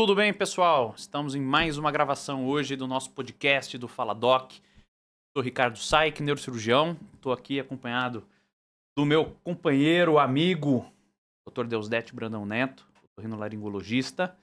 Tudo bem, pessoal? Estamos em mais uma gravação hoje do nosso podcast do Fala Doc. Sou Ricardo Saik, neurocirurgião. Estou aqui acompanhado do meu companheiro, amigo, Dr. Deusdete Brandão Neto, otorrinolaringologista.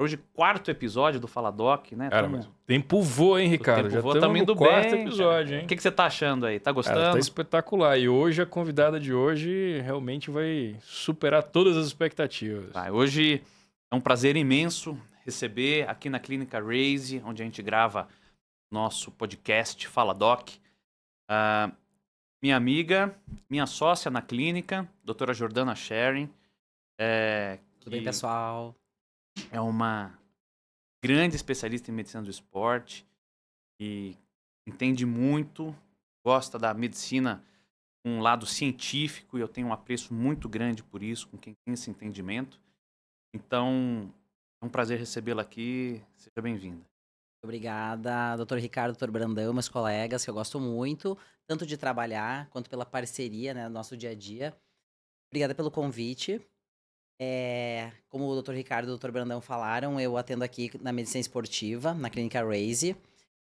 Hoje, quarto episódio do Fala Doc, né? Cara, Tamo- mas tempo voa, hein, Ricardo? tempo Já voa, estamos tamo indo no quarto bem, episódio, cara. hein? O que, que você tá achando aí? Tá gostando? Cara, tá espetacular. E hoje a convidada de hoje realmente vai superar todas as expectativas. Vai, hoje é um prazer imenso receber aqui na Clínica Raise, onde a gente grava nosso podcast Fala Doc, a minha amiga, minha sócia na clínica, doutora Jordana Sharing. É, Tudo bem, pessoal? É uma grande especialista em medicina do esporte e entende muito, gosta da medicina com um lado científico e eu tenho um apreço muito grande por isso, com quem tem esse entendimento. Então, é um prazer recebê-la aqui. Seja bem-vinda. Obrigada, doutor Ricardo, doutor Brandão, meus colegas, que eu gosto muito, tanto de trabalhar quanto pela parceria, né, no nosso dia a dia. Obrigada pelo convite. É, como o doutor Ricardo e o doutor Brandão falaram, eu atendo aqui na medicina esportiva, na clínica Raise.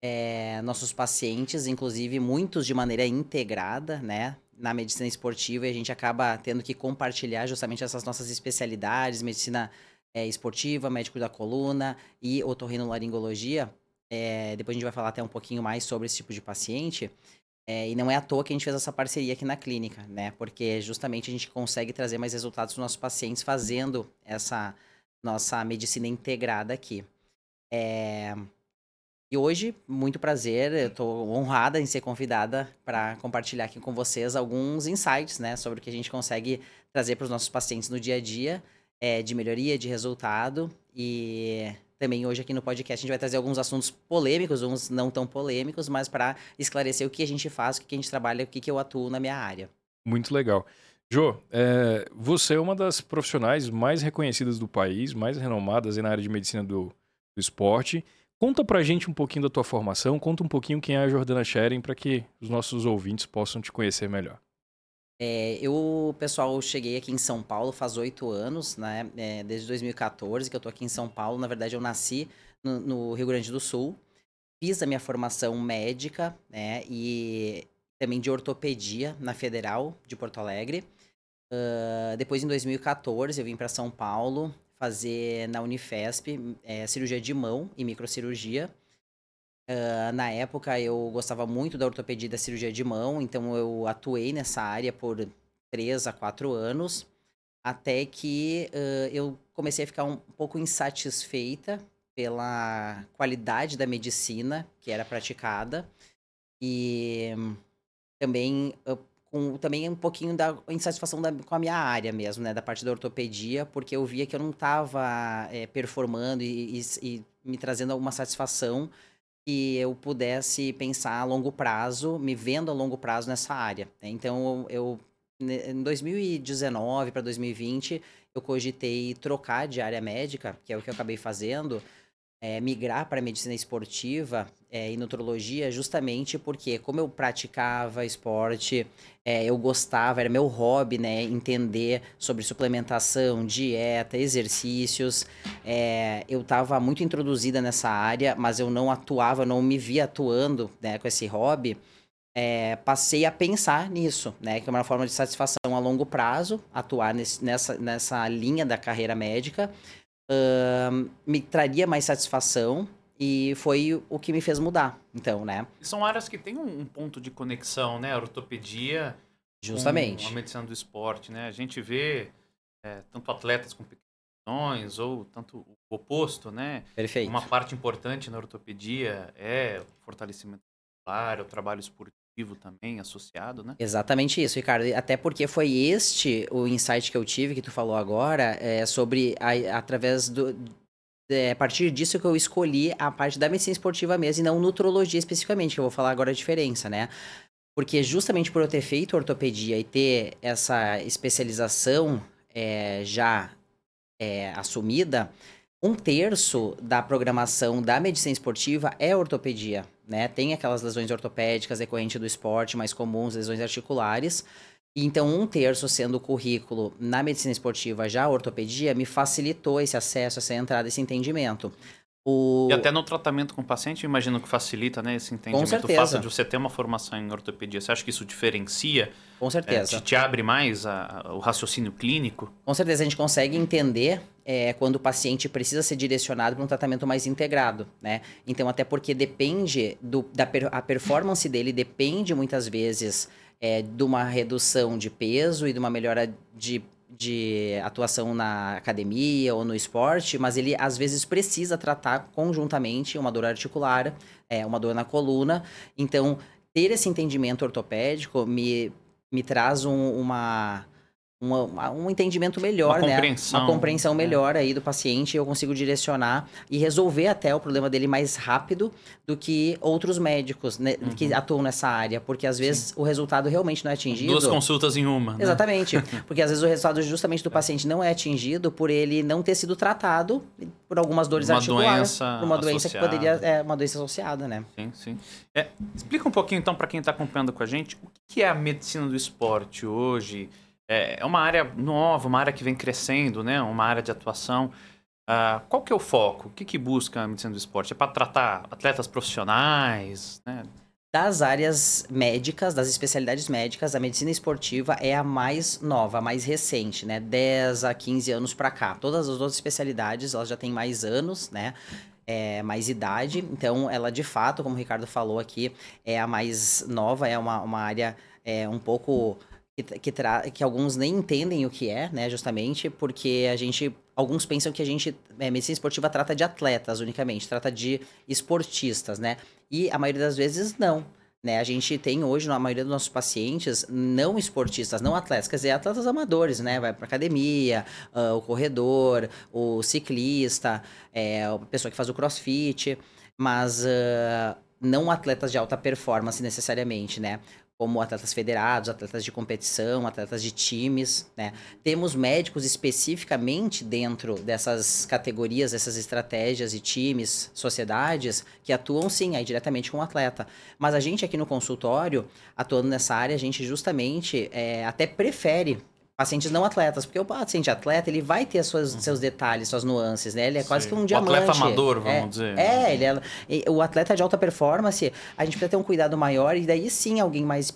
É, nossos pacientes, inclusive muitos de maneira integrada, né, na medicina esportiva, e a gente acaba tendo que compartilhar justamente essas nossas especialidades, medicina é, esportiva, médico da coluna e otorrinolaringologia. É, depois a gente vai falar até um pouquinho mais sobre esse tipo de paciente. É, e não é à toa que a gente fez essa parceria aqui na clínica, né? Porque justamente a gente consegue trazer mais resultados para os nossos pacientes fazendo essa nossa medicina integrada aqui. É, E hoje, muito prazer, eu estou honrada em ser convidada para compartilhar aqui com vocês alguns insights, né? Sobre o que a gente consegue trazer para os nossos pacientes no dia a dia, é, de melhoria, de resultado. E também hoje aqui no podcast a gente vai trazer alguns assuntos polêmicos, uns não tão polêmicos, mas para esclarecer o que a gente faz, o que a gente trabalha, o que, que eu atuo na minha área. Muito legal. Jô, é, você é uma das profissionais mais reconhecidas do país, mais renomadas na área de medicina do, do esporte. Conta pra gente um pouquinho da tua formação, conta um pouquinho quem é a Jordana Sharing para que os nossos ouvintes possam te conhecer melhor. É, eu, pessoal, cheguei aqui em São Paulo faz oito anos, né? É, desde 2014 que eu tô aqui em São Paulo. Na verdade, eu nasci no, no Rio Grande do Sul. Fiz a minha formação médica, né? E também de ortopedia na Federal de Porto Alegre. Ah, depois, em 2014, eu vim para São Paulo fazer na Unifesp é, cirurgia de mão e microcirurgia. Ah, na época eu gostava muito da ortopedia e da cirurgia de mão, então eu atuei nessa área por três a quatro anos, até que ah, eu comecei a ficar um pouco insatisfeita pela qualidade da medicina que era praticada e também ah, com também um pouquinho da insatisfação da- com a minha área mesmo, né, da parte da ortopedia, porque eu via que eu não estava performando e, e- e me trazendo alguma satisfação que eu pudesse pensar a longo prazo, me vendo a longo prazo nessa área. né? Então, eu, ne- em 2019 para 2020, eu cogitei trocar de área médica, que é o que eu acabei fazendo, é, migrar para medicina esportiva é, e nutrologia, justamente porque, como eu praticava esporte, é, eu gostava, era meu hobby, né? Entender sobre suplementação, dieta, exercícios. É, eu estava muito introduzida nessa área, mas eu não atuava, não me via atuando né, com esse hobby. É, passei a pensar nisso, né? Que é uma forma de satisfação a longo prazo, atuar nesse- nessa, nessa linha da carreira médica. Ahn, me traria mais satisfação e foi o que me fez mudar, então, né? São áreas que têm um, um ponto de conexão, né? A ortopedia Justamente. com a medicina do esporte, né? A gente vê é, tanto atletas com pequenas lesões ou tanto o oposto, né? Perfeito. Uma parte importante na ortopedia é o fortalecimento muscular, o trabalho esportivo também associado, né? Exatamente isso, Ricardo. Até porque foi este o insight que eu tive, que tu falou agora, é, sobre a, através do. É, a partir disso que eu escolhi a parte da medicina esportiva mesmo e não nutrologia especificamente, que eu vou falar agora a diferença, né? Porque justamente por eu ter feito ortopedia e ter essa especialização é, já é, assumida, um terço da programação da medicina esportiva é ortopedia, né? Tem aquelas lesões ortopédicas decorrentes do esporte mais comuns, lesões articulares. Então, um terço sendo o currículo na medicina esportiva, já a ortopedia, me facilitou esse acesso, essa entrada, esse entendimento. O... E até no tratamento com o paciente, eu imagino que facilita né, esse entendimento. Com certeza. O fato de você ter uma formação em ortopedia, você acha que isso diferencia? Com certeza. É, te, te, abre mais a, a, o raciocínio clínico? Com certeza, a gente consegue entender é, quando o paciente precisa ser direcionado para um tratamento mais integrado, né? Então, até porque depende do, da a performance dele depende muitas vezes é, de uma redução de peso e de uma melhora de de atuação na academia ou no esporte, mas ele às vezes precisa tratar conjuntamente uma dor articular, é, uma dor na coluna. Então, ter esse entendimento ortopédico me, me traz um, uma uma, um entendimento melhor, uma né? Compreensão, uma compreensão né? melhor é. aí do paciente, eu consigo direcionar e resolver até o problema dele mais rápido do que outros médicos né, uhum. que atuam nessa área, porque às vezes Sim. o resultado realmente não é atingido. Duas consultas em uma. Né? Exatamente, porque às vezes o resultado justamente do paciente não é atingido por ele não ter sido tratado por algumas dores uma articulares, doença por uma doença que poderia é uma doença associada, né? Sim, sim. É, explica um pouquinho então para quem está acompanhando com a gente o que é a medicina do esporte hoje é, é uma área nova, uma área que vem crescendo, né? Uma área de atuação. Uh, qual que é o foco? O que, que busca a medicina do esporte? É para tratar atletas profissionais, né? Das áreas médicas, das especialidades médicas, a medicina esportiva é a mais nova, a mais recente, né? 10 a 15 anos para cá. Todas as outras especialidades, elas já têm mais anos, né? É, mais idade. Então, ela de fato, como o Ricardo falou aqui, é a mais nova, é uma, uma área é, um pouco que, que, tra... que alguns nem entendem o que é, né? Justamente porque a gente. Alguns pensam que a gente. É, medicina esportiva trata de atletas unicamente, trata de esportistas, né? E a maioria das vezes não. Né? A gente tem hoje, na maioria dos nossos pacientes, não esportistas, não atletas, quer dizer, atletas amadores, né? Vai para academia, uh, o corredor, o ciclista, é, a pessoa que faz o crossfit, mas uh, não atletas de alta performance necessariamente, né? Como atletas federados, atletas de competição, atletas de times, né? Temos médicos especificamente dentro dessas categorias, dessas estratégias e times, sociedades, que atuam sim aí diretamente com o atleta. Mas a gente aqui no consultório, atuando nessa área, a gente justamente é, até prefere pacientes não atletas, porque o paciente atleta, ele vai ter suas, uhum. seus detalhes, suas nuances, né? Ele é Sim. quase que um diamante. O atleta amador, vamos é, dizer. É, ele é, o atleta de alta performance, a gente precisa ter um cuidado maior e daí sim alguém mais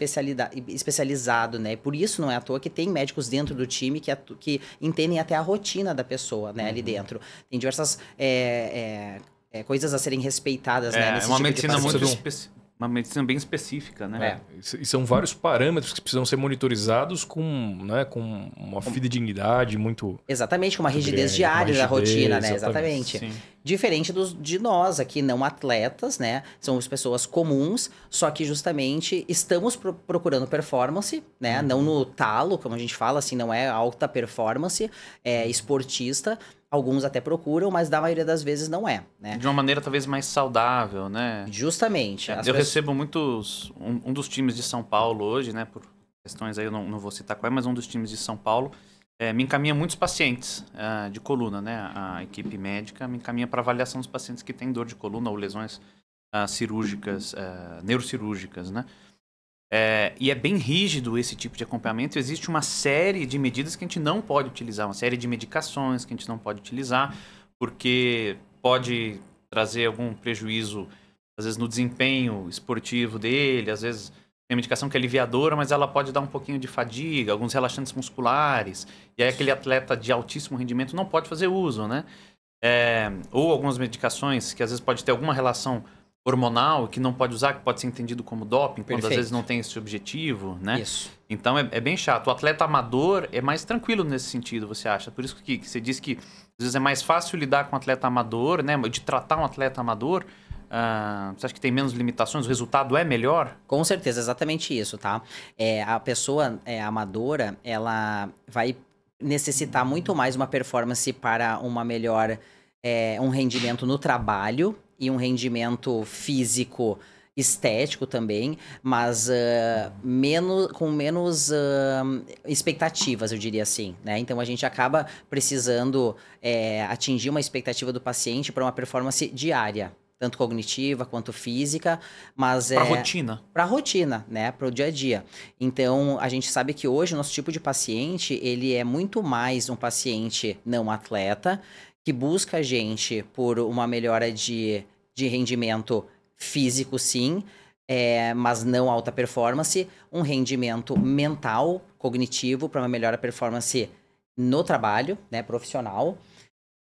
especializado, né? Por isso não é à toa que tem médicos dentro do time que, que entendem até a rotina da pessoa, né? Uhum. Ali dentro. Tem diversas é, é, é, coisas a serem respeitadas, né? É, é uma tipo medicina muito específica uma medicina bem específica, né? É. E são vários parâmetros que precisam ser monitorizados com, né, com uma fidedignidade muito. Exatamente, com uma rigidez grande, diária rigidez, da rotina, né? Exatamente. exatamente. Diferente dos, de nós aqui, não atletas, né? Somos pessoas comuns, só que justamente estamos pro, procurando performance, né? Uhum. Não no talo, como a gente fala, assim, não é alta performance, é esportista Alguns até procuram, mas da maioria das vezes não é, né? De uma maneira talvez mais saudável, né? Justamente. É, eu pessoas... recebo muitos... Um, um, dos times de São Paulo hoje, né? Por questões aí, eu não, não vou citar qual é, mas um dos times de São Paulo é, me encaminha muitos pacientes uh, de coluna, né? A equipe médica me encaminha para avaliação dos pacientes que têm dor de coluna ou lesões uh, cirúrgicas, uh, neurocirúrgicas, né? É, e é bem rígido esse tipo de acompanhamento. Existe uma série de medidas que a gente não pode utilizar, uma série de medicações que a gente não pode utilizar, porque pode trazer algum prejuízo, às vezes, no desempenho esportivo dele, às vezes tem medicação que é aliviadora, mas ela pode dar um pouquinho de fadiga, alguns relaxantes musculares, e aí aquele atleta de altíssimo rendimento não pode fazer uso, né? É, ou algumas medicações que às vezes pode ter alguma relação hormonal que não pode usar, que pode ser entendido como doping, Perfeito. quando às vezes não tem esse objetivo, né? Isso. Então é, é, bem chato. O atleta amador é mais tranquilo nesse sentido, você acha? Por isso que, que você diz que às vezes é mais fácil lidar com um atleta amador, né? De tratar um atleta amador. Uh, você acha que tem menos limitações? O resultado é melhor? Com certeza, exatamente isso, tá? É, a pessoa é, amadora, ela vai necessitar muito mais uma performance para uma melhor é, um rendimento no trabalho e um rendimento físico estético também, mas uh, menos, com menos uh, expectativas, eu diria assim, né? Então a gente acaba precisando é, atingir uma expectativa do paciente para uma performance diária, tanto cognitiva quanto física, mas Pra é rotina. para a rotina, né, para o dia a dia. Então, a gente sabe que hoje o nosso tipo de paciente, ele é muito mais um paciente não atleta, que busca a gente por uma melhora de, de rendimento físico, sim, é, mas não alta performance, um rendimento mental, cognitivo, para uma melhor performance no trabalho, né, profissional.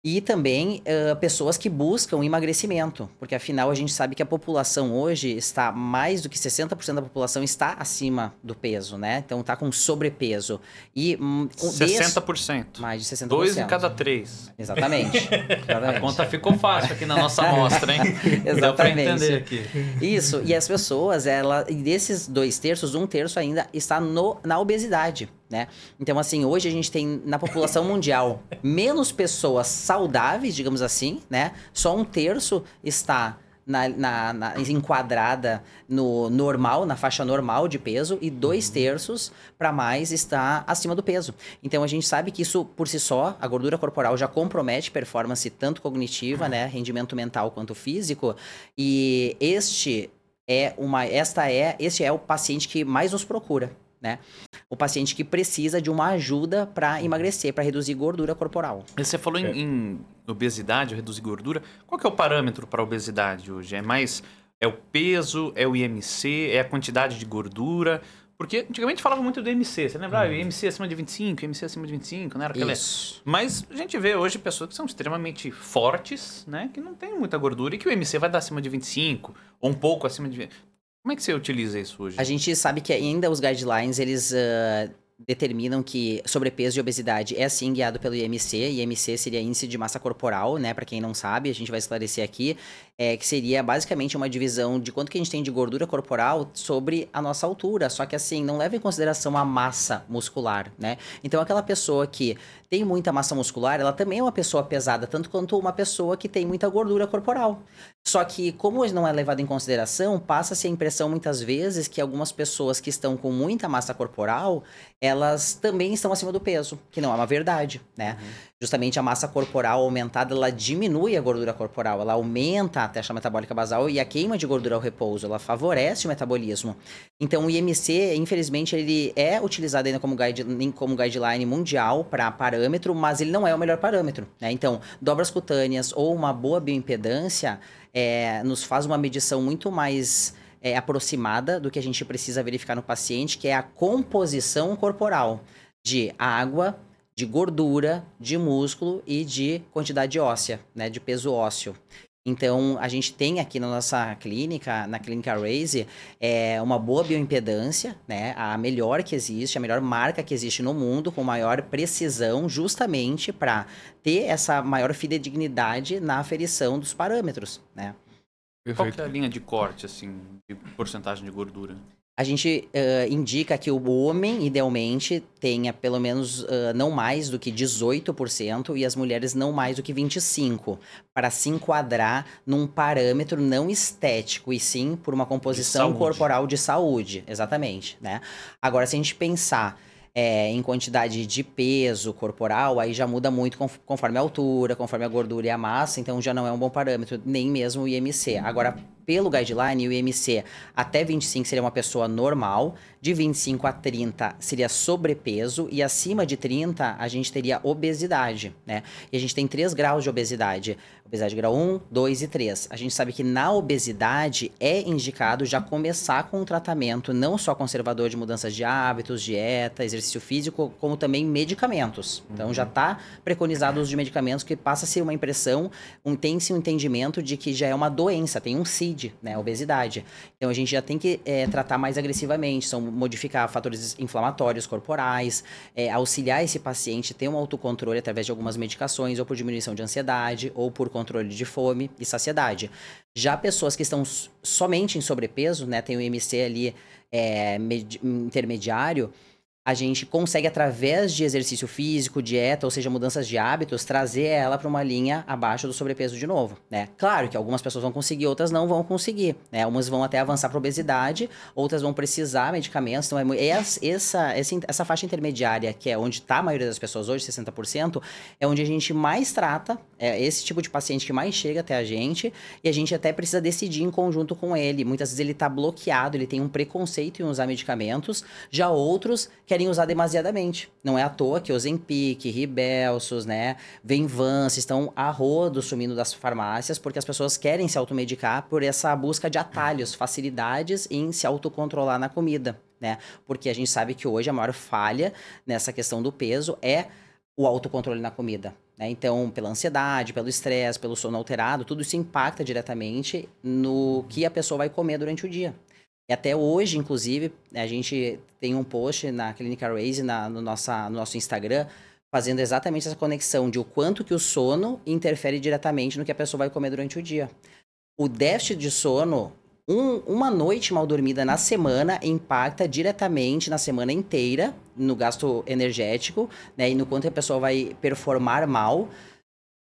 E também ãh, pessoas que buscam emagrecimento, porque afinal a gente sabe que a população hoje está mais do que 60% da população está acima do peso, né? Então está com sobrepeso. E hum, um desse- 60%. mais de 60%. Dois em cada três. Exatamente. A Exatamente. conta ficou fácil aqui na nossa amostra, hein? Deu pra Exatamente. entender aqui. Isso, e as pessoas, ela, e desses dois terços, um terço ainda está no, na obesidade, né? Então, assim, hoje a gente tem na população mundial menos pessoas saudáveis, digamos assim, né? Só um terço está na, na- na- enquadrada no normal, na faixa normal de peso, e dois terços para mais está acima do peso. Então a gente sabe que isso por si só, a gordura corporal já compromete performance tanto cognitiva, né, rendimento mental quanto físico, e este é uma esta é este é o paciente que mais nos procura, né? O paciente que precisa de uma ajuda para emagrecer, para reduzir gordura corporal. Você falou em, É. em obesidade, reduzir gordura. Qual que é o parâmetro para obesidade hoje? É mais é o peso, é o IMC, é a quantidade de gordura? Porque antigamente falava muito do IMC. Você lembra? Ah, Uhum. IMC acima de 25, IMC acima de 25, não era aquela Isso. Mas a gente vê hoje pessoas que são extremamente fortes, né? Que não tem muita gordura e que o MC vai dar acima de 25 ou um pouco acima de 20. Como é que você utiliza isso hoje? A gente sabe que ainda os guidelines, eles ah, determinam que sobrepeso e obesidade é sim guiado pelo IMC. IMC seria índice de massa corporal, né? Para quem não sabe, a gente vai esclarecer aqui, é, que seria basicamente uma divisão de quanto que a gente tem de gordura corporal sobre a nossa altura. Só que assim, não leva em consideração a massa muscular, né? Então aquela pessoa que tem muita massa muscular, ela também é uma pessoa pesada, tanto quanto uma pessoa que tem muita gordura corporal. Só que, como não é levado em consideração, passa-se a impressão muitas vezes que algumas pessoas que estão com muita massa corporal, elas também estão acima do peso, que não é uma verdade, né? Justamente a massa corporal aumentada, ela diminui a gordura corporal, ela aumenta a taxa metabólica basal e a queima de gordura ao repouso, ela favorece o metabolismo. Então, o IMC, infelizmente, ele é utilizado ainda como, guide, como guideline mundial para parâmetro, mas ele não é o melhor parâmetro, né? Então, dobras cutâneas ou uma boa bioimpedância é, nos faz uma medição muito mais é, aproximada do que a gente precisa verificar no paciente, que é a composição corporal de água, de gordura, de músculo e de quantidade óssea, né, de peso ósseo. Então, a gente tem aqui na nossa clínica, na clínica Raise, é, uma boa bioimpedância, né? A melhor que existe, a melhor marca que existe no mundo, com maior precisão, justamente para ter essa maior fidedignidade na aferição dos parâmetros, né? Qual Perfeito. que é a linha de corte, assim, de porcentagem de gordura? A gente eh, indica que o homem, idealmente, tenha pelo menos eh, não mais do que 18% e as mulheres não mais do que 25%, para se enquadrar num parâmetro não estético, e sim por uma composição saúde. corporal de saúde. Exatamente, né? Agora, se a gente pensar eh, em quantidade de peso corporal, aí já muda muito conf- conforme a altura, conforme a gordura e a massa, então já não é um bom parâmetro, nem mesmo o IMC. Agora, pelo guideline, o IMC até 25 seria uma pessoa normal, de 25 a 30 seria sobrepeso e acima de 30 a gente teria obesidade, né? E a gente tem três graus de obesidade. Obesidade grau 1, 2 e 3. A gente sabe que na obesidade é indicado já começar com um tratamento não só conservador de mudanças de hábitos, dieta, exercício físico, como também medicamentos. Então já está preconizado o uso de medicamentos que passa a ser uma impressão, um, tem-se um entendimento de que já é uma doença, tem um CID, né, obesidade. Então a gente já tem que eh, tratar mais agressivamente, são modificar fatores inflamatórios corporais, eh, auxiliar esse paciente a ter um autocontrole através de algumas medicações, ou por diminuição de ansiedade, ou por controle de fome e saciedade. Já pessoas que estão somente em sobrepeso, né, tem o IMC ali medi- intermediário, a gente consegue, através de exercício físico, dieta, ou seja, mudanças de hábitos, trazer ela para uma linha abaixo do sobrepeso de novo, né? Claro que algumas pessoas vão conseguir, outras não vão conseguir, né? Umas vão até avançar para obesidade, outras vão precisar medicamentos. Então, é, essa, essa, essa faixa intermediária, que é onde está a maioria das pessoas hoje, 60%, é onde a gente mais trata, é esse tipo de paciente que mais chega até a gente, e a gente até precisa decidir em conjunto com ele. Muitas vezes ele está bloqueado, ele tem um preconceito em usar medicamentos, já outros querem usar demasiadamente. Não é à toa que Ozempic, Ribelsus, né, Venvance estão a rodo sumindo das farmácias porque as pessoas querem se automedicar por essa busca de atalhos, facilidades em se autocontrolar na comida, né? Porque a gente sabe que hoje a maior falha nessa questão do peso é o autocontrole na comida. Né? Então, pela ansiedade, pelo estresse, pelo sono alterado, tudo isso impacta diretamente no que a pessoa vai comer durante o dia. E até hoje, inclusive, a gente tem um post na Clínica Raise, na, no, nossa, no nosso Instagram, fazendo exatamente essa conexão de o quanto que o sono interfere diretamente no que a pessoa vai comer durante o dia. O déficit de sono, um, uma noite mal dormida na semana impacta diretamente na semana inteira no gasto energético, né, e no quanto a pessoa vai performar mal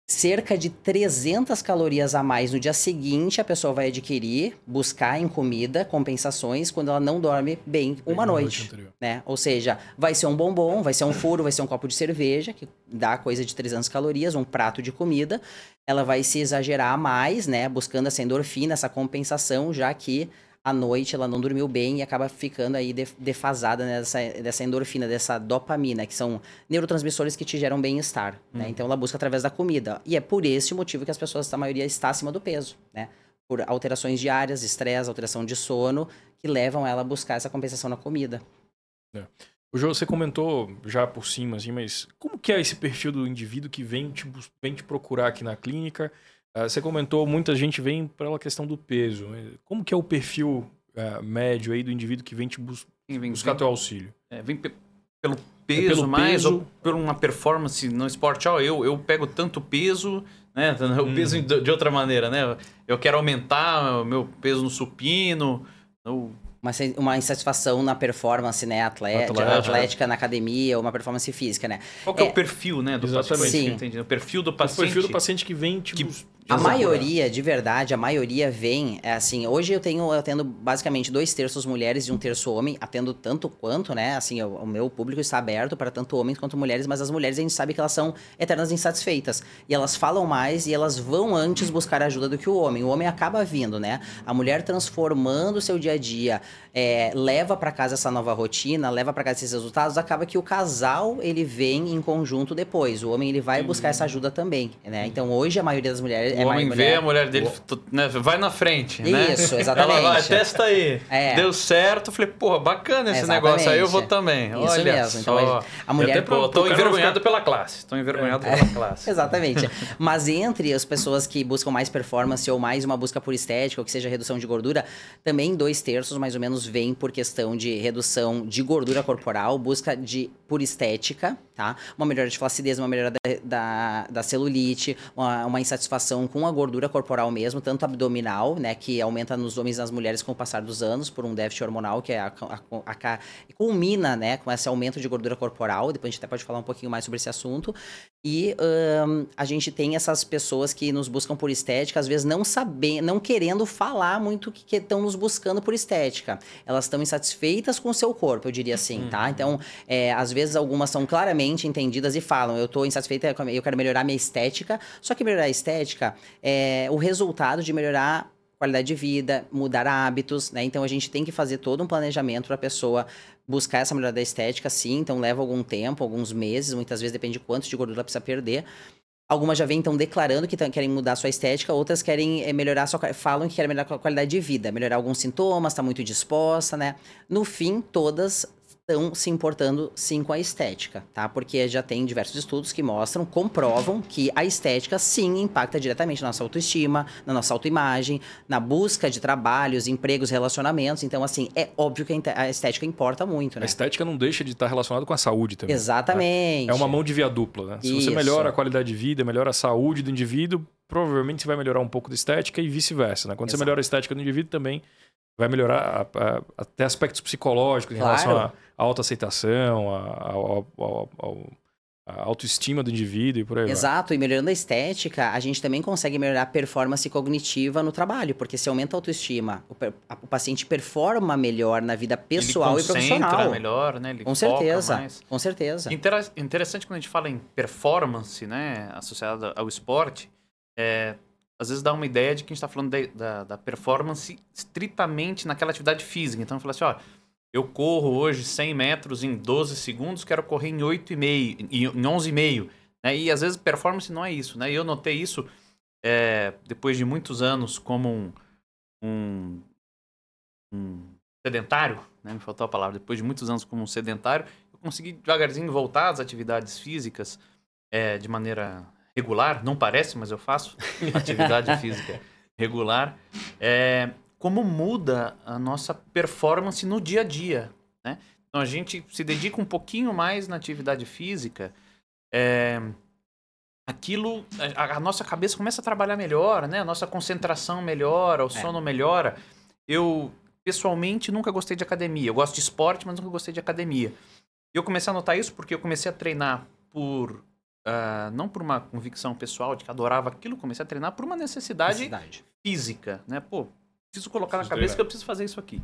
cerca de 300 calorias a mais no dia seguinte a pessoa vai adquirir, buscar em comida compensações quando ela não dorme bem uma bem noite, noite né? Ou seja, vai ser um bombom, vai ser um furo, vai ser um copo de cerveja que dá coisa de 300 calorias, um prato de comida, ela vai se exagerar mais, né, buscando essa endorfina, essa compensação, já que à noite ela não dormiu bem e acaba ficando aí defasada né, dessa, dessa endorfina, dessa dopamina, que são neurotransmissores que te geram bem-estar. Né? Hum. Né? Então ela busca através da comida. E é por esse motivo que as pessoas, a maioria, está acima do peso, né? Por alterações diárias, estresse, alteração de sono, que levam ela a buscar essa compensação na comida. É. O João, você comentou já por cima, assim, mas como que é esse perfil do indivíduo que vem te, vem te procurar aqui na clínica? Uh, você comentou, muita gente vem pela questão do peso. Como que é o perfil uh, médio aí do indivíduo que vem te bus vem, buscar vem, teu auxílio? É, vem pe pelo peso é pelo mais peso... ou por uma performance no esporte? Ó, eu, eu pego tanto peso, né? O hum. peso de outra maneira, né? Eu quero aumentar o meu peso no supino, no uma, uma insatisfação na performance, né, atleta, Atleta. atlética na academia, ou uma performance física, né? Qual que é, é o perfil, né, do Exatamente. paciente? Entendi. O perfil do paciente. O perfil do paciente que vem, tipo, que a maioria, de verdade, a maioria vem, é assim, hoje eu tenho, eu atendo basicamente dois terços mulheres e um terço homem, atendo tanto quanto, né, assim, o, o meu público está aberto para tanto homens quanto mulheres, mas as mulheres a gente sabe que elas são eternas insatisfeitas, e elas falam mais e elas vão antes buscar ajuda do que o homem, o homem acaba vindo, né, a mulher transformando o seu dia a dia, é, leva para casa essa nova rotina, leva para casa esses resultados, acaba que o casal, ele vem em conjunto depois, o homem, ele vai buscar essa ajuda também, né, então hoje a maioria das mulheres o homem vê a mulher dele, né, vai na frente, né? Isso, exatamente. Ela vai, testa aí. É. Deu certo, falei, porra, bacana esse exatamente. negócio aí, eu vou também. Isso Olha mesmo. Então, só. a mulher... Tô envergonhado ficar... pela classe, tô envergonhado é. pela classe. exatamente. Mas entre as pessoas que buscam mais performance ou mais uma busca por estética, ou que seja redução de gordura, também dois terços mais ou menos vem por questão de redução de gordura corporal, busca de por estética, tá? Uma melhora de flacidez, uma melhora da, da, da celulite, uma, uma insatisfação com a gordura corporal mesmo, tanto abdominal, né, que aumenta nos homens e nas mulheres com o passar dos anos, por um déficit hormonal, que é a, a, a, culmina, né, com esse aumento de gordura corporal. Depois a gente até pode falar um pouquinho mais sobre esse assunto. E um, a gente tem essas pessoas que nos buscam por estética, às vezes não sabendo, não querendo falar muito que estão nos buscando por estética. Elas estão insatisfeitas com o seu corpo, eu diria assim, tá? Uhum. Então, é, às vezes algumas são claramente entendidas e falam, eu estou insatisfeita, eu quero melhorar minha estética. Só que melhorar a estética é o resultado de melhorar qualidade de vida, mudar hábitos, né? Então a gente tem que fazer todo um planejamento para a pessoa buscar essa melhora da estética, sim. Então leva algum tempo, alguns meses, muitas vezes depende de quanto de gordura precisa perder. Algumas já vêm então declarando que querem mudar sua estética, outras querem eh, melhorar sua falam que querem melhorar a qualidade de vida, melhorar alguns sintomas, está muito disposta, né? No fim, todas estão se importando sim com a estética, tá? Porque já tem diversos estudos que mostram, comprovam que a estética sim impacta diretamente na nossa autoestima, na nossa autoimagem, na busca de trabalhos, empregos, relacionamentos. Então, assim, é óbvio que a estética importa muito, né? A estética não deixa de estar relacionada com a saúde também. Exatamente. Né? É uma mão de via dupla, né? Se Isso. você melhora a qualidade de vida, melhora a saúde do indivíduo, provavelmente você vai melhorar um pouco da estética e vice-versa. Né? Quando Exato. você melhora a estética do indivíduo, também vai melhorar a- a- até aspectos psicológicos em Claro. relação à autoaceitação, à- autoestima do indivíduo e por aí vai. Exato, e melhorando a estética, a gente também consegue melhorar a performance cognitiva no trabalho, porque se aumenta a autoestima, o, a- o paciente performa melhor na vida pessoal ele e profissional. melhor, né? Ele Com foca certeza, mais. com certeza. Intera- interessante quando a gente fala em performance, né, associada ao esporte, é, às vezes dá uma ideia de que a gente está falando da, da- da performance estritamente naquela atividade física. Então, fala assim, ó, eu corro hoje 100 metros em 12 segundos, quero correr em 8,5, em em 11,5. Né? E às vezes performance não é isso, né? E eu notei isso é, depois de muitos anos como um, um, um sedentário, né? me faltou a palavra, depois de muitos anos como um sedentário, eu consegui devagarzinho voltar às atividades físicas é, de maneira regular, não parece, mas eu faço atividade física regular. É, como muda a nossa performance no dia a dia, né? Então a gente se dedica um pouquinho mais na atividade física, é, aquilo, a, a nossa cabeça começa a trabalhar melhor, né? A nossa concentração melhora, o sono melhora. Eu pessoalmente nunca gostei de academia. Eu gosto de esporte, mas nunca gostei de academia. E eu comecei a notar isso porque eu comecei a treinar por ah, não por uma convicção pessoal de que adorava aquilo, comecei a treinar por uma necessidade Necessidade. física, né? Pô, preciso colocar Preciso na cabeça treinar. que eu preciso fazer isso aqui.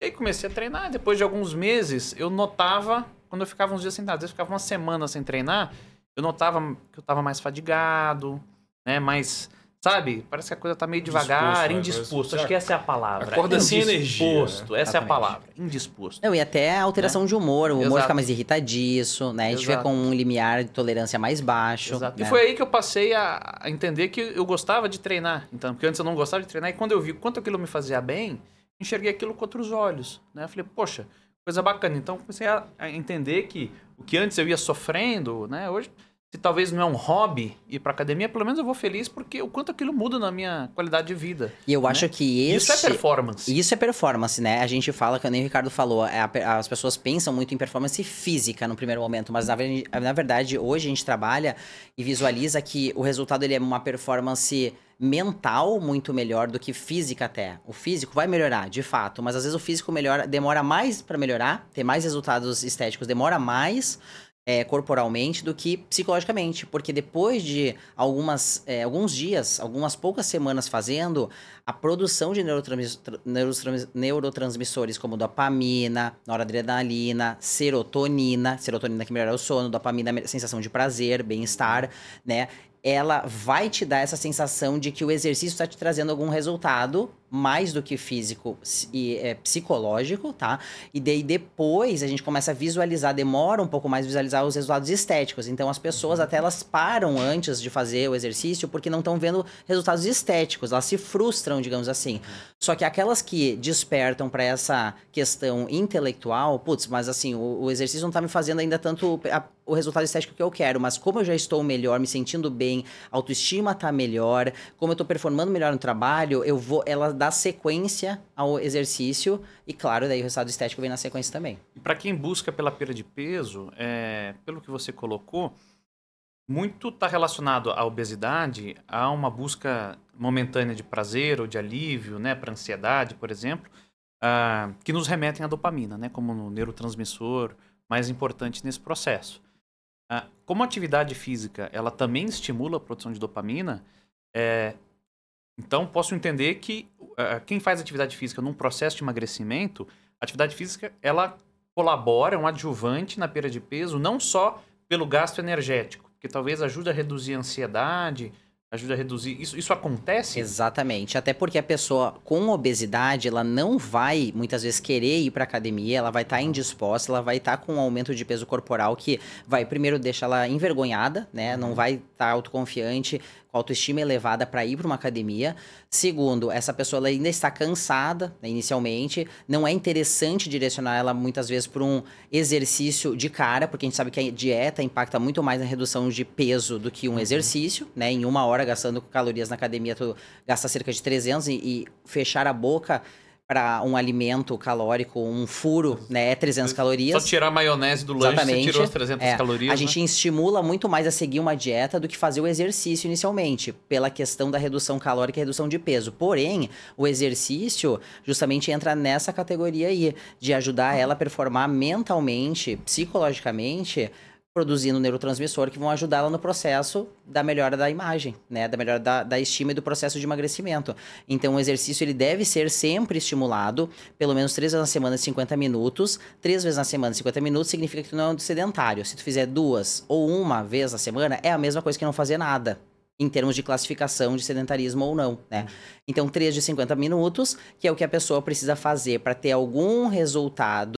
E aí comecei a treinar. Depois de alguns meses, eu notava, quando eu ficava uns dias sentado, às vezes eu ficava uma semana sem treinar, eu notava que eu tava mais fadigado, né? Mais, sabe? Parece que a coisa tá meio devagar, Indisposto, né? indisposto. Acho que essa é a palavra. acorda sem energia, né? Indisposto. Essa é a palavra. Indisposto. Não, e até a alteração de humor, o humor Exato. fica mais irritadiço, né? A gente Exato. com um limiar de tolerância mais baixo. Exato. né? E foi aí que eu passei a, entender que eu gostava de treinar. Então, porque antes eu não gostava de treinar. E quando eu vi quanto aquilo me fazia bem, enxerguei aquilo com outros olhos. Né? Eu falei, poxa, coisa bacana. Então, comecei a, a entender que o que antes eu ia sofrendo, né? Hoje, se talvez não é um hobby ir pra academia, pelo menos eu vou feliz porque o quanto aquilo muda na minha qualidade de vida. E eu acho que esse... Isso é performance. Isso é performance, né? A gente fala, que nem o Ricardo falou, é as pessoas pensam muito em performance física no primeiro momento, mas na, na verdade hoje a gente trabalha e visualiza que o resultado ele é uma performance mental muito melhor do que física até. O físico vai melhorar, de fato, mas às vezes o físico melhora, demora mais para melhorar, ter mais resultados estéticos demora mais é, corporalmente do que psicologicamente, porque depois de algumas, é, alguns dias, algumas poucas semanas fazendo, a produção de neurotransmis- tra- neurotrans- neurotransmissores como dopamina, noradrenalina, serotonina, serotonina que melhora o sono, dopamina, sensação de prazer, bem-estar, né? Ela vai te dar essa sensação de que o exercício está te trazendo algum resultado, mais do que físico e é, psicológico, tá? E daí depois a gente começa a visualizar, demora um pouco mais visualizar os resultados estéticos. Então as pessoas até elas param antes de fazer o exercício porque não estão vendo resultados estéticos, elas se frustram, digamos assim. Só que aquelas que despertam para essa questão intelectual, putz, mas assim, o, o exercício não tá me fazendo ainda tanto a- o resultado estético que eu quero, mas como eu já estou melhor, me sentindo bem, autoestima tá melhor, como eu tô performando melhor no trabalho, eu vou, ela dá sequência ao exercício e claro, daí o resultado estético vem na sequência também. E para quem busca pela perda de peso, é, pelo que você colocou, muito está relacionado à obesidade, a uma busca momentânea de prazer ou de alívio, né, para ansiedade, por exemplo, ah, que nos remetem à dopamina, né, como no neurotransmissor mais importante nesse processo. Ah, como a atividade física, ela também estimula a produção de dopamina, é, então posso entender que ah, quem faz atividade física num processo de emagrecimento, a atividade física ela colabora, é um adjuvante na perda de peso, não só pelo gasto energético, porque talvez ajude a reduzir a ansiedade, ajude a reduzir. Isso, isso acontece? Exatamente. Até porque a pessoa com obesidade, ela não vai muitas vezes querer ir para academia, ela vai estar indisposta, ela vai estar com um aumento de peso corporal que vai primeiro deixar ela envergonhada, né? Não vai estar autoconfiante, com autoestima elevada para ir para uma academia. Segundo, essa pessoa ainda está cansada, né, inicialmente, não é interessante direcionar ela muitas vezes para um exercício de cara, porque a gente sabe que a dieta impacta muito mais na redução de peso do que um exercício, né? Em uma hora gastando calorias na academia, tu gasta cerca de 300 e, e fechar a boca para um alimento calórico, um furo, né, é 300 calorias. Só tirar a maionese do lanche, Exatamente. você tirou as 300 É, calorias. A né? gente estimula muito mais a seguir uma dieta do que fazer o exercício inicialmente, pela questão da redução calórica e redução de peso. Porém, o exercício justamente entra nessa categoria aí, de ajudar ela a performar mentalmente, psicologicamente, produzindo neurotransmissor que vão ajudá-la no processo da melhora da imagem, né? Da melhora da, da estima e do processo de emagrecimento. Então, o exercício ele deve ser sempre estimulado, pelo menos três vezes na semana, 50 minutos. Três vezes na semana, 50 minutos, significa que tu não é um sedentário. Se tu fizer duas ou uma vez na semana, é a mesma coisa que não fazer nada. Em termos de classificação de sedentarismo ou não, né? Então, 3 de 50 minutos, que é o que a pessoa precisa fazer para ter algum resultado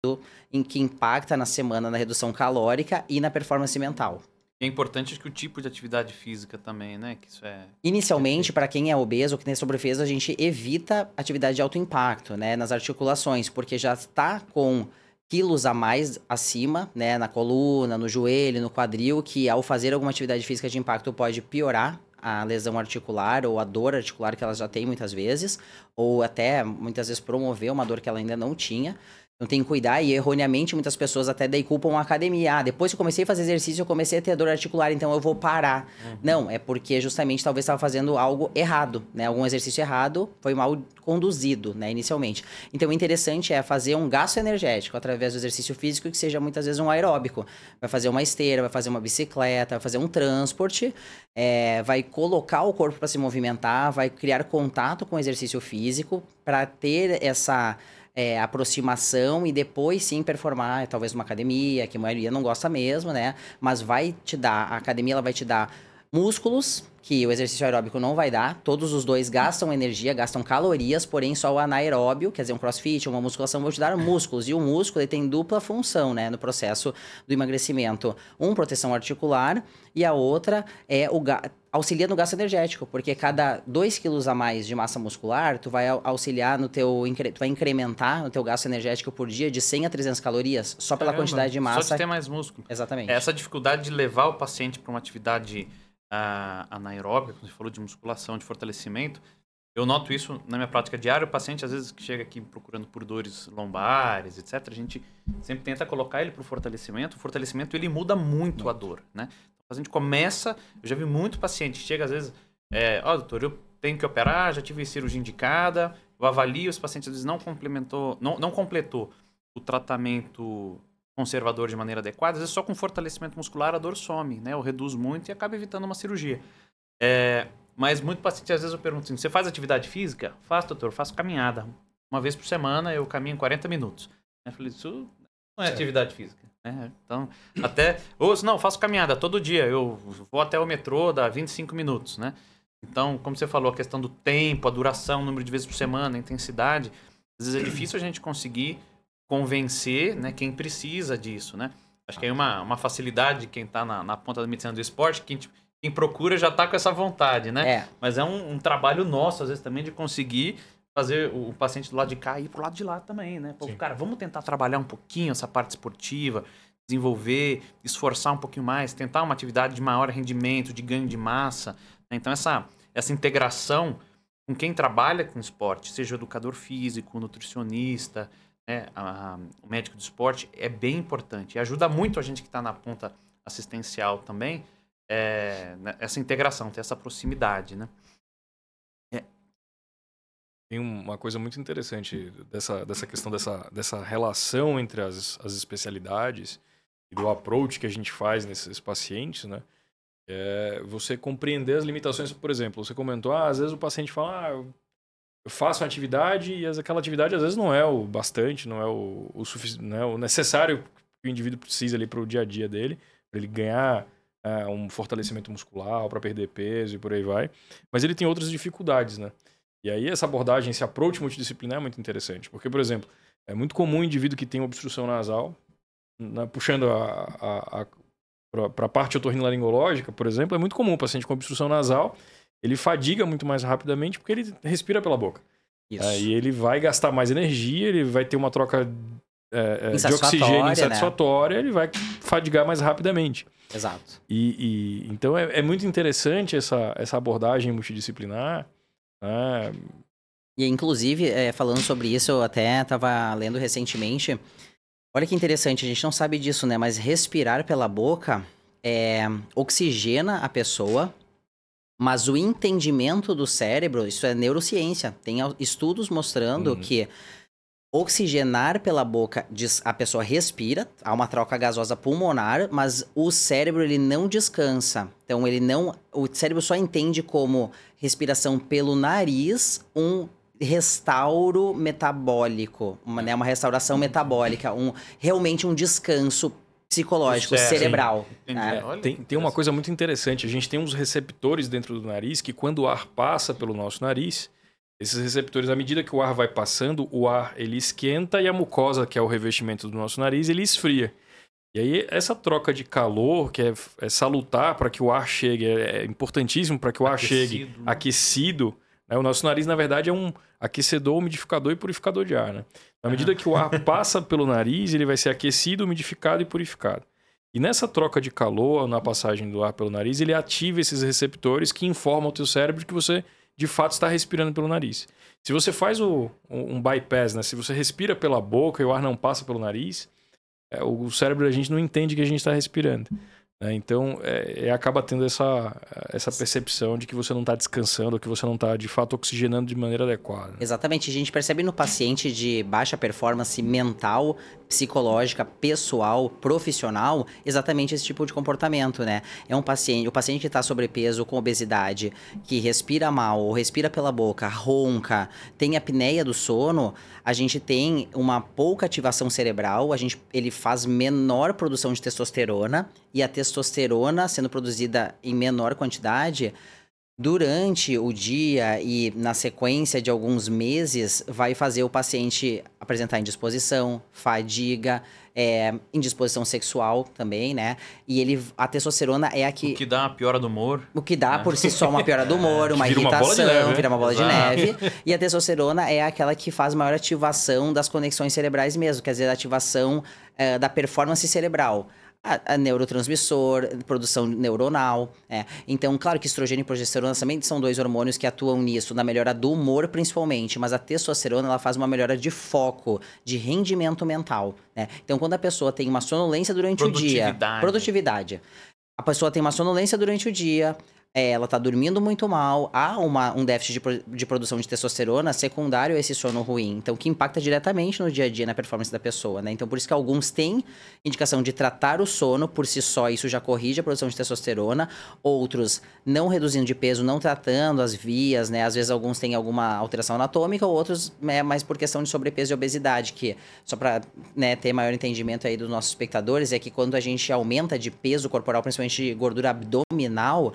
em que impacta na semana na redução calórica e na performance mental. É importante que o tipo de atividade física também, né? Que isso é. Inicialmente, para quem é obeso ou que tem sobrepeso, a gente evita atividade de alto impacto, né, nas articulações, porque já está com quilos a mais acima, né, na coluna, no joelho, no quadril, que ao fazer alguma atividade física de impacto pode piorar a lesão articular ou a dor articular que elas já têm muitas vezes, ou até muitas vezes promover uma dor que ela ainda não tinha. Então tem que cuidar e erroneamente muitas pessoas até daí culpam a academia. Ah, depois que eu comecei a fazer exercício, eu comecei a ter dor articular, então eu vou parar. Não, é porque justamente talvez estava fazendo algo errado, né? Algum exercício errado, foi mal conduzido, né, inicialmente. Então o interessante é fazer um gasto energético através do exercício físico que seja muitas vezes um aeróbico. Vai fazer uma esteira, vai fazer uma bicicleta, vai fazer um transporte, é, vai colocar o corpo para se movimentar, vai criar contato com o exercício físico para ter essa é, aproximação e depois sim performar, talvez uma academia, que a maioria não gosta mesmo, né? Mas vai te dar, a academia ela vai te dar músculos, que o exercício aeróbico não vai dar. Todos os dois gastam energia, gastam calorias, porém só o anaeróbio, quer dizer, um crossfit, uma musculação, vão te dar músculos. E o músculo ele tem dupla função, né, no processo do emagrecimento. Um, proteção articular, e a outra é o ga- auxilia no gasto energético, porque cada 2 quilos a mais de massa muscular, tu vai au- auxiliar no teu, tu vai incrementar no teu gasto energético por dia de 100 a 300 calorias, só pela Caramba, quantidade de Só massa. de ter mais músculo. Exatamente. Essa dificuldade de levar o paciente para uma atividade anaeróbica, como você falou, de musculação, de fortalecimento, eu noto isso na minha prática diária. O paciente, às vezes, que chega aqui procurando por dores lombares, etc., a gente sempre tenta colocar ele para o fortalecimento. O fortalecimento, ele muda muito a dor, né? Então, a gente começa... Eu já vi muito paciente chega, às vezes... É, ó, doutor, eu tenho que operar, já tive cirurgia indicada, eu avalio, os pacientes, às vezes, não complementou... Não, não completou o tratamento conservador de maneira adequada, às vezes só com fortalecimento muscular a dor some, né? Ou reduz muito e acaba evitando uma cirurgia. É, mas muito paciente, às vezes eu pergunto assim, você faz atividade física? Faço, doutor, faço caminhada. Uma vez por semana eu caminho 40 minutos. Eu falei, isso não é Certo. atividade física. Né? Então, até... Ou, não, faço caminhada todo dia. Eu vou até o metrô, dá 25 minutos, né? Então, como você falou, a questão do tempo, a duração, o número de vezes por semana, a intensidade, às vezes é difícil a gente conseguir convencer né, quem precisa disso, né? Acho que é uma, uma facilidade de quem está na, na ponta da medicina do esporte, quem, quem procura já está com essa vontade, né? É, Mas é um, um trabalho nosso, às vezes, também, de conseguir fazer o, o paciente do lado de cá ir pro lado de lá também, né? Pô, Sim. cara, vamos tentar trabalhar um pouquinho essa parte esportiva, desenvolver, esforçar um pouquinho mais, tentar uma atividade de maior rendimento, de ganho de massa. né? Então, essa, essa integração com quem trabalha com esporte, seja o educador físico, o nutricionista, né, a- a- o médico do esporte, é bem importante. E ajuda muito a gente que está na ponta assistencial também, é, né, essa integração, ter essa proximidade, né? Tem uma coisa muito interessante dessa, dessa questão dessa, dessa relação entre as, as especialidades e do approach que a gente faz nesses pacientes, né? É você compreender as limitações. Por exemplo, você comentou, ah, às vezes o paciente fala, ah, eu faço uma atividade e aquela atividade às vezes não é o bastante, não é o, o, não é o necessário que o indivíduo precisa ali para o dia a dia dele, para ele ganhar é, um fortalecimento muscular, para perder peso e por aí vai. Mas ele tem outras dificuldades, né? E aí essa abordagem, esse approach multidisciplinar é muito interessante. Porque, por exemplo, é muito comum um indivíduo que tem obstrução nasal, na- puxando para a parte otorrinolaringológica, por exemplo, é muito comum o paciente com obstrução nasal, ele fadiga muito mais rapidamente porque ele respira pela boca. isso. Aí ele vai gastar mais energia, ele vai ter uma troca é, é, de Insatisfatória, oxigênio né? insatisfatória, ele vai fadigar mais rapidamente. Exato. E, e- então é, é muito interessante essa, essa abordagem multidisciplinar, né? E inclusive, é, falando sobre isso, eu até estava lendo recentemente. Olha que interessante, a gente não sabe disso, né? Mas respirar pela boca é, oxigena a pessoa, mas o entendimento do cérebro, isso é neurociência. Tem estudos mostrando uhum. que oxigenar pela boca, a pessoa respira, há uma troca gasosa pulmonar, mas o cérebro ele não descansa. Então ele não, o cérebro só entende como respiração pelo nariz um restauro metabólico, uma, né, uma restauração metabólica, um realmente um descanso psicológico, certo, cerebral. Né? É, tem, tem uma coisa muito interessante. A gente tem uns receptores dentro do nariz que, quando o ar passa pelo nosso nariz, esses receptores, à medida que o ar vai passando, o ar ele esquenta e a mucosa, que é o revestimento do nosso nariz, ele esfria. E aí, essa troca de calor, que é, é salutar para que o ar chegue, é, é importantíssimo para que o ar aquecido. chegue aquecido. Né? O nosso nariz, na verdade, é um aquecedor, umidificador e purificador de ar. Né? À medida que o ar passa pelo nariz, ele vai ser aquecido, umidificado e purificado. E nessa troca de calor, na passagem do ar pelo nariz, ele ativa esses receptores que informam ao teu cérebro que você de fato está respirando pelo nariz. Se você faz o, um bypass, né? se você respira pela boca e o ar não passa pelo nariz, é, o cérebro da gente não entende que a gente está respirando. Né? Então, é, é, acaba tendo essa, essa percepção de que você não está descansando, que você não está, de fato, oxigenando de maneira adequada. Exatamente. A gente percebe no paciente de baixa performance mental, psicológica, pessoal, profissional, exatamente esse tipo de comportamento, né? É um paciente, o paciente que está sobrepeso, com obesidade, que respira mal, ou respira pela boca, ronca, tem apneia do sono, a gente tem uma pouca ativação cerebral, a gente, ele faz menor produção de testosterona, e a testosterona sendo produzida em menor quantidade, durante o dia e na sequência de alguns meses, vai fazer o paciente apresentar indisposição, fadiga, é, indisposição sexual também, né? E ele, a testosterona é a que. O que dá uma piora do humor. O que dá né? por si só uma piora do humor, uma vira irritação, uma neve, vira uma bola Exato. de neve. E a testosterona é aquela que faz maior ativação das conexões cerebrais mesmo, quer dizer, a ativação é, da performance cerebral a, a neurotransmissor, produção neuronal. É. Então, claro que estrogênio e progesterona também são dois hormônios que atuam nisso, na melhora do humor principalmente, mas a testosterona ela faz uma melhora de foco, de rendimento mental. Né? Então, quando a pessoa tem uma sonolência durante o dia, produtividade. A pessoa tem uma sonolência durante o dia, é, ela está dormindo muito mal, há uma, um déficit de, de, produção de testosterona secundário a esse sono ruim, então que impacta diretamente no dia a dia, na performance da pessoa, né? Então por isso que alguns têm indicação de tratar o sono por si só, isso já corrige a produção de testosterona, outros não reduzindo de peso, não tratando as vias, né? Às vezes alguns têm alguma alteração anatômica, outros é mais por questão de sobrepeso e obesidade, que só para né, ter maior entendimento aí dos nossos espectadores, é que quando a gente aumenta de peso corporal, principalmente gordura abdominal,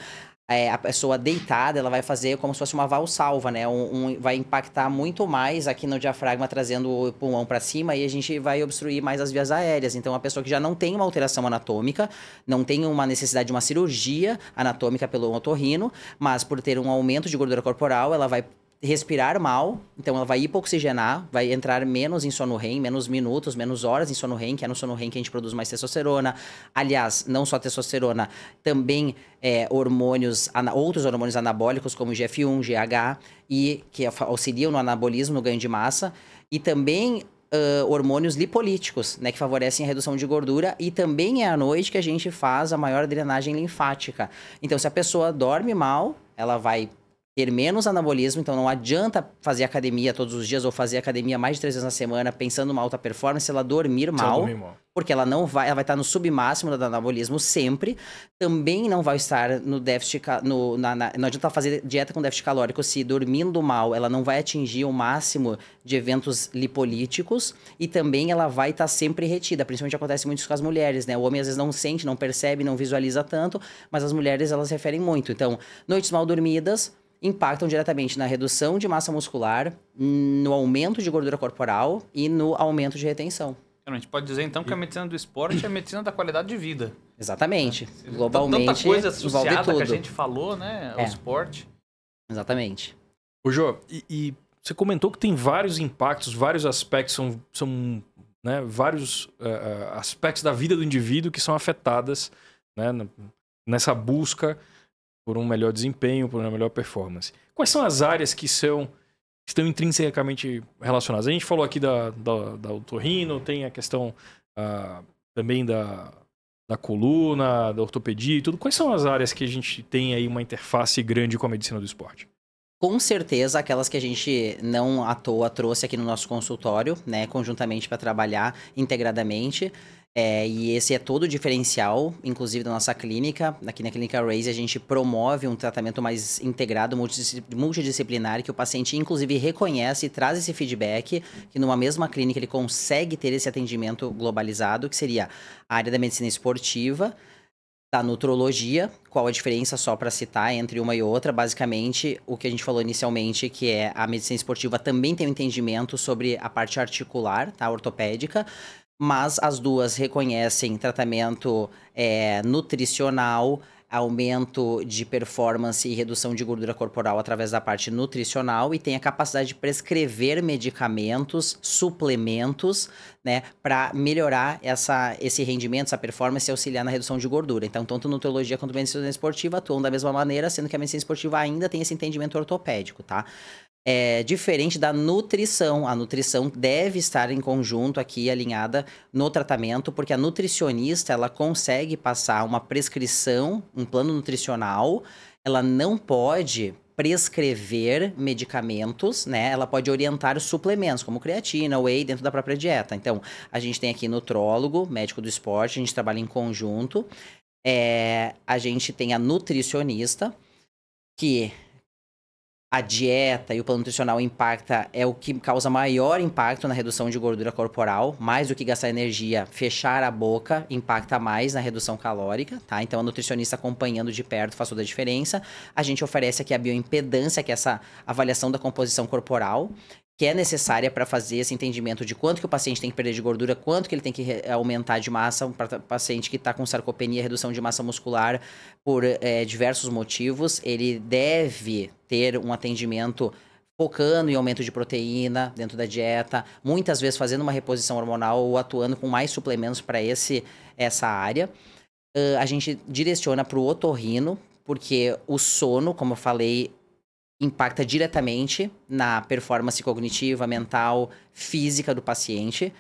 é, a pessoa deitada, ela vai fazer como se fosse uma valsalva, né? Um, um, vai impactar muito mais aqui no diafragma, trazendo o pulmão para cima e a gente vai obstruir mais as vias aéreas. Então, a pessoa que já não tem uma alteração anatômica, não tem uma necessidade de uma cirurgia anatômica pelo otorrino, mas por ter um aumento de gordura corporal, ela vai respirar mal, então ela vai hipoxigenar, vai entrar menos em sono REM, menos minutos, menos horas em sono REM, que é no sono REM que a gente produz mais testosterona. Aliás, não só testosterona, também é, hormônios, outros hormônios anabólicos como GF1, GH, e que auxiliam no anabolismo, no ganho de massa, e também Uh, hormônios lipolíticos, né, que favorecem a redução de gordura e também é à noite que a gente faz a maior drenagem linfática. Então, se a pessoa dorme mal, ela vai ter menos anabolismo, então não adianta fazer academia todos os dias ou fazer academia mais de três vezes na semana pensando numa alta performance, ela dormir mal, mal, porque ela não vai, ela vai estar no submáximo do anabolismo sempre, também não vai estar no déficit, no, na, na, não adianta fazer dieta com déficit calórico se dormindo mal, ela não vai atingir o máximo de eventos lipolíticos e também ela vai estar sempre retida, principalmente acontece muito com as mulheres, né? O homem às vezes não sente, não percebe, não visualiza tanto, mas as mulheres elas referem muito. Então, noites mal dormidas, impactam diretamente na redução de massa muscular, no aumento de gordura corporal e no aumento de retenção. A gente pode dizer então que a medicina do esporte é a medicina da qualidade de vida. Exatamente. É. Globalmente. Tanta coisa associada que a gente falou, né? Ao é. esporte. Exatamente. Ô, Jô, e, e, você comentou que tem vários impactos, vários aspectos, são, são né, vários uh, aspectos da vida do indivíduo que são afetadas né, nessa busca por um melhor desempenho, por uma melhor performance. Quais são as áreas que são estão intrinsecamente relacionadas. A gente falou aqui da, da, da otorrino, tem a questão uh, também da, da coluna, da ortopedia e tudo. Quais são as áreas que a gente tem aí uma interface grande com a medicina do esporte? Com certeza, aquelas que a gente não à toa trouxe aqui no nosso consultório, né, conjuntamente para trabalhar integradamente. É, e esse é todo o diferencial, inclusive da nossa clínica. Aqui na Clínica Raise, a gente promove um tratamento mais integrado, multidisciplinar, que o paciente, inclusive, reconhece e traz esse feedback, que numa mesma clínica ele consegue ter esse atendimento globalizado, que seria a área da medicina esportiva, da nutrologia, qual a diferença só para citar entre uma e outra, basicamente o que a gente falou inicialmente, que é a medicina esportiva também tem um entendimento sobre a parte articular, tá, ortopédica, mas as duas reconhecem tratamento é, nutricional, aumento de performance e redução de gordura corporal através da parte nutricional e tem a capacidade de prescrever medicamentos, suplementos, né, para melhorar essa, esse rendimento, essa performance e auxiliar na redução de gordura. Então, tanto nutrologia quanto medicina esportiva atuam da mesma maneira, sendo que a medicina esportiva ainda tem esse entendimento ortopédico, tá? É diferente da nutrição. A nutrição deve estar em conjunto aqui, alinhada no tratamento, porque a nutricionista ela consegue passar uma prescrição, um plano nutricional, ela não pode prescrever medicamentos, né? Ela pode orientar suplementos, como creatina, whey, dentro da própria dieta. Então, a gente tem aqui nutrólogo, médico do esporte, a gente trabalha em conjunto. É, a gente tem a nutricionista, que a dieta e o plano nutricional impacta é o que causa maior impacto na redução de gordura corporal, mais do que gastar energia, fechar a boca impacta mais na redução calórica, tá? Então a nutricionista acompanhando de perto faz toda a diferença. A gente oferece aqui a bioimpedância, que é essa avaliação da composição corporal, que é necessária para fazer esse entendimento de quanto que o paciente tem que perder de gordura, quanto que ele tem que aumentar de massa, para paciente que está com sarcopenia, redução de massa muscular por é, diversos motivos, ele deve ter um atendimento focando em aumento de proteína dentro da dieta, muitas vezes fazendo uma reposição hormonal ou atuando com mais suplementos para esse essa área. Uh, a gente direciona para o otorrino, porque o sono, como eu falei, impacta diretamente na performance cognitiva, mental, física do paciente.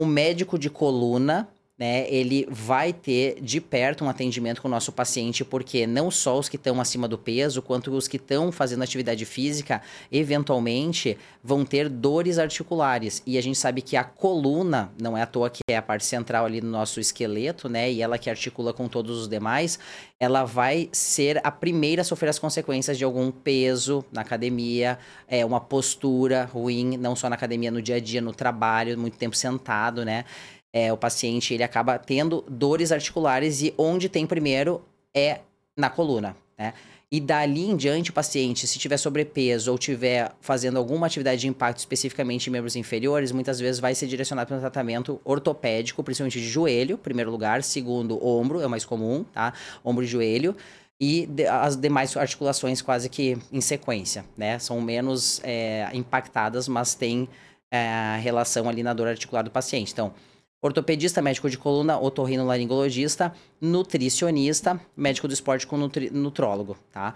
O médico de coluna né, ele vai ter de perto um atendimento com o nosso paciente, porque não só os que estão acima do peso, quanto os que estão fazendo atividade física, eventualmente vão ter dores articulares. E a gente sabe que a coluna, não é à toa que é a parte central ali do nosso esqueleto, né, e ela que articula com todos os demais, ela vai ser a primeira a sofrer as consequências de algum peso na academia, é uma postura ruim, não só na academia, no dia a dia, no trabalho, muito tempo sentado, né? É, o paciente ele acaba tendo dores articulares e onde tem primeiro é na coluna, né? E dali em diante, o paciente, se tiver sobrepeso ou tiver fazendo alguma atividade de impacto especificamente em membros inferiores, muitas vezes vai ser direcionado para um tratamento ortopédico, principalmente de joelho, primeiro lugar. Segundo, ombro, é o mais comum, tá? Ombro e joelho. E as demais articulações quase que em sequência, né? São menos é, impactadas, mas tem é, relação ali na dor articular do paciente. Então, ortopedista, médico de coluna, otorrinolaringologista, nutricionista, médico do esporte com nutri nutrólogo, tá?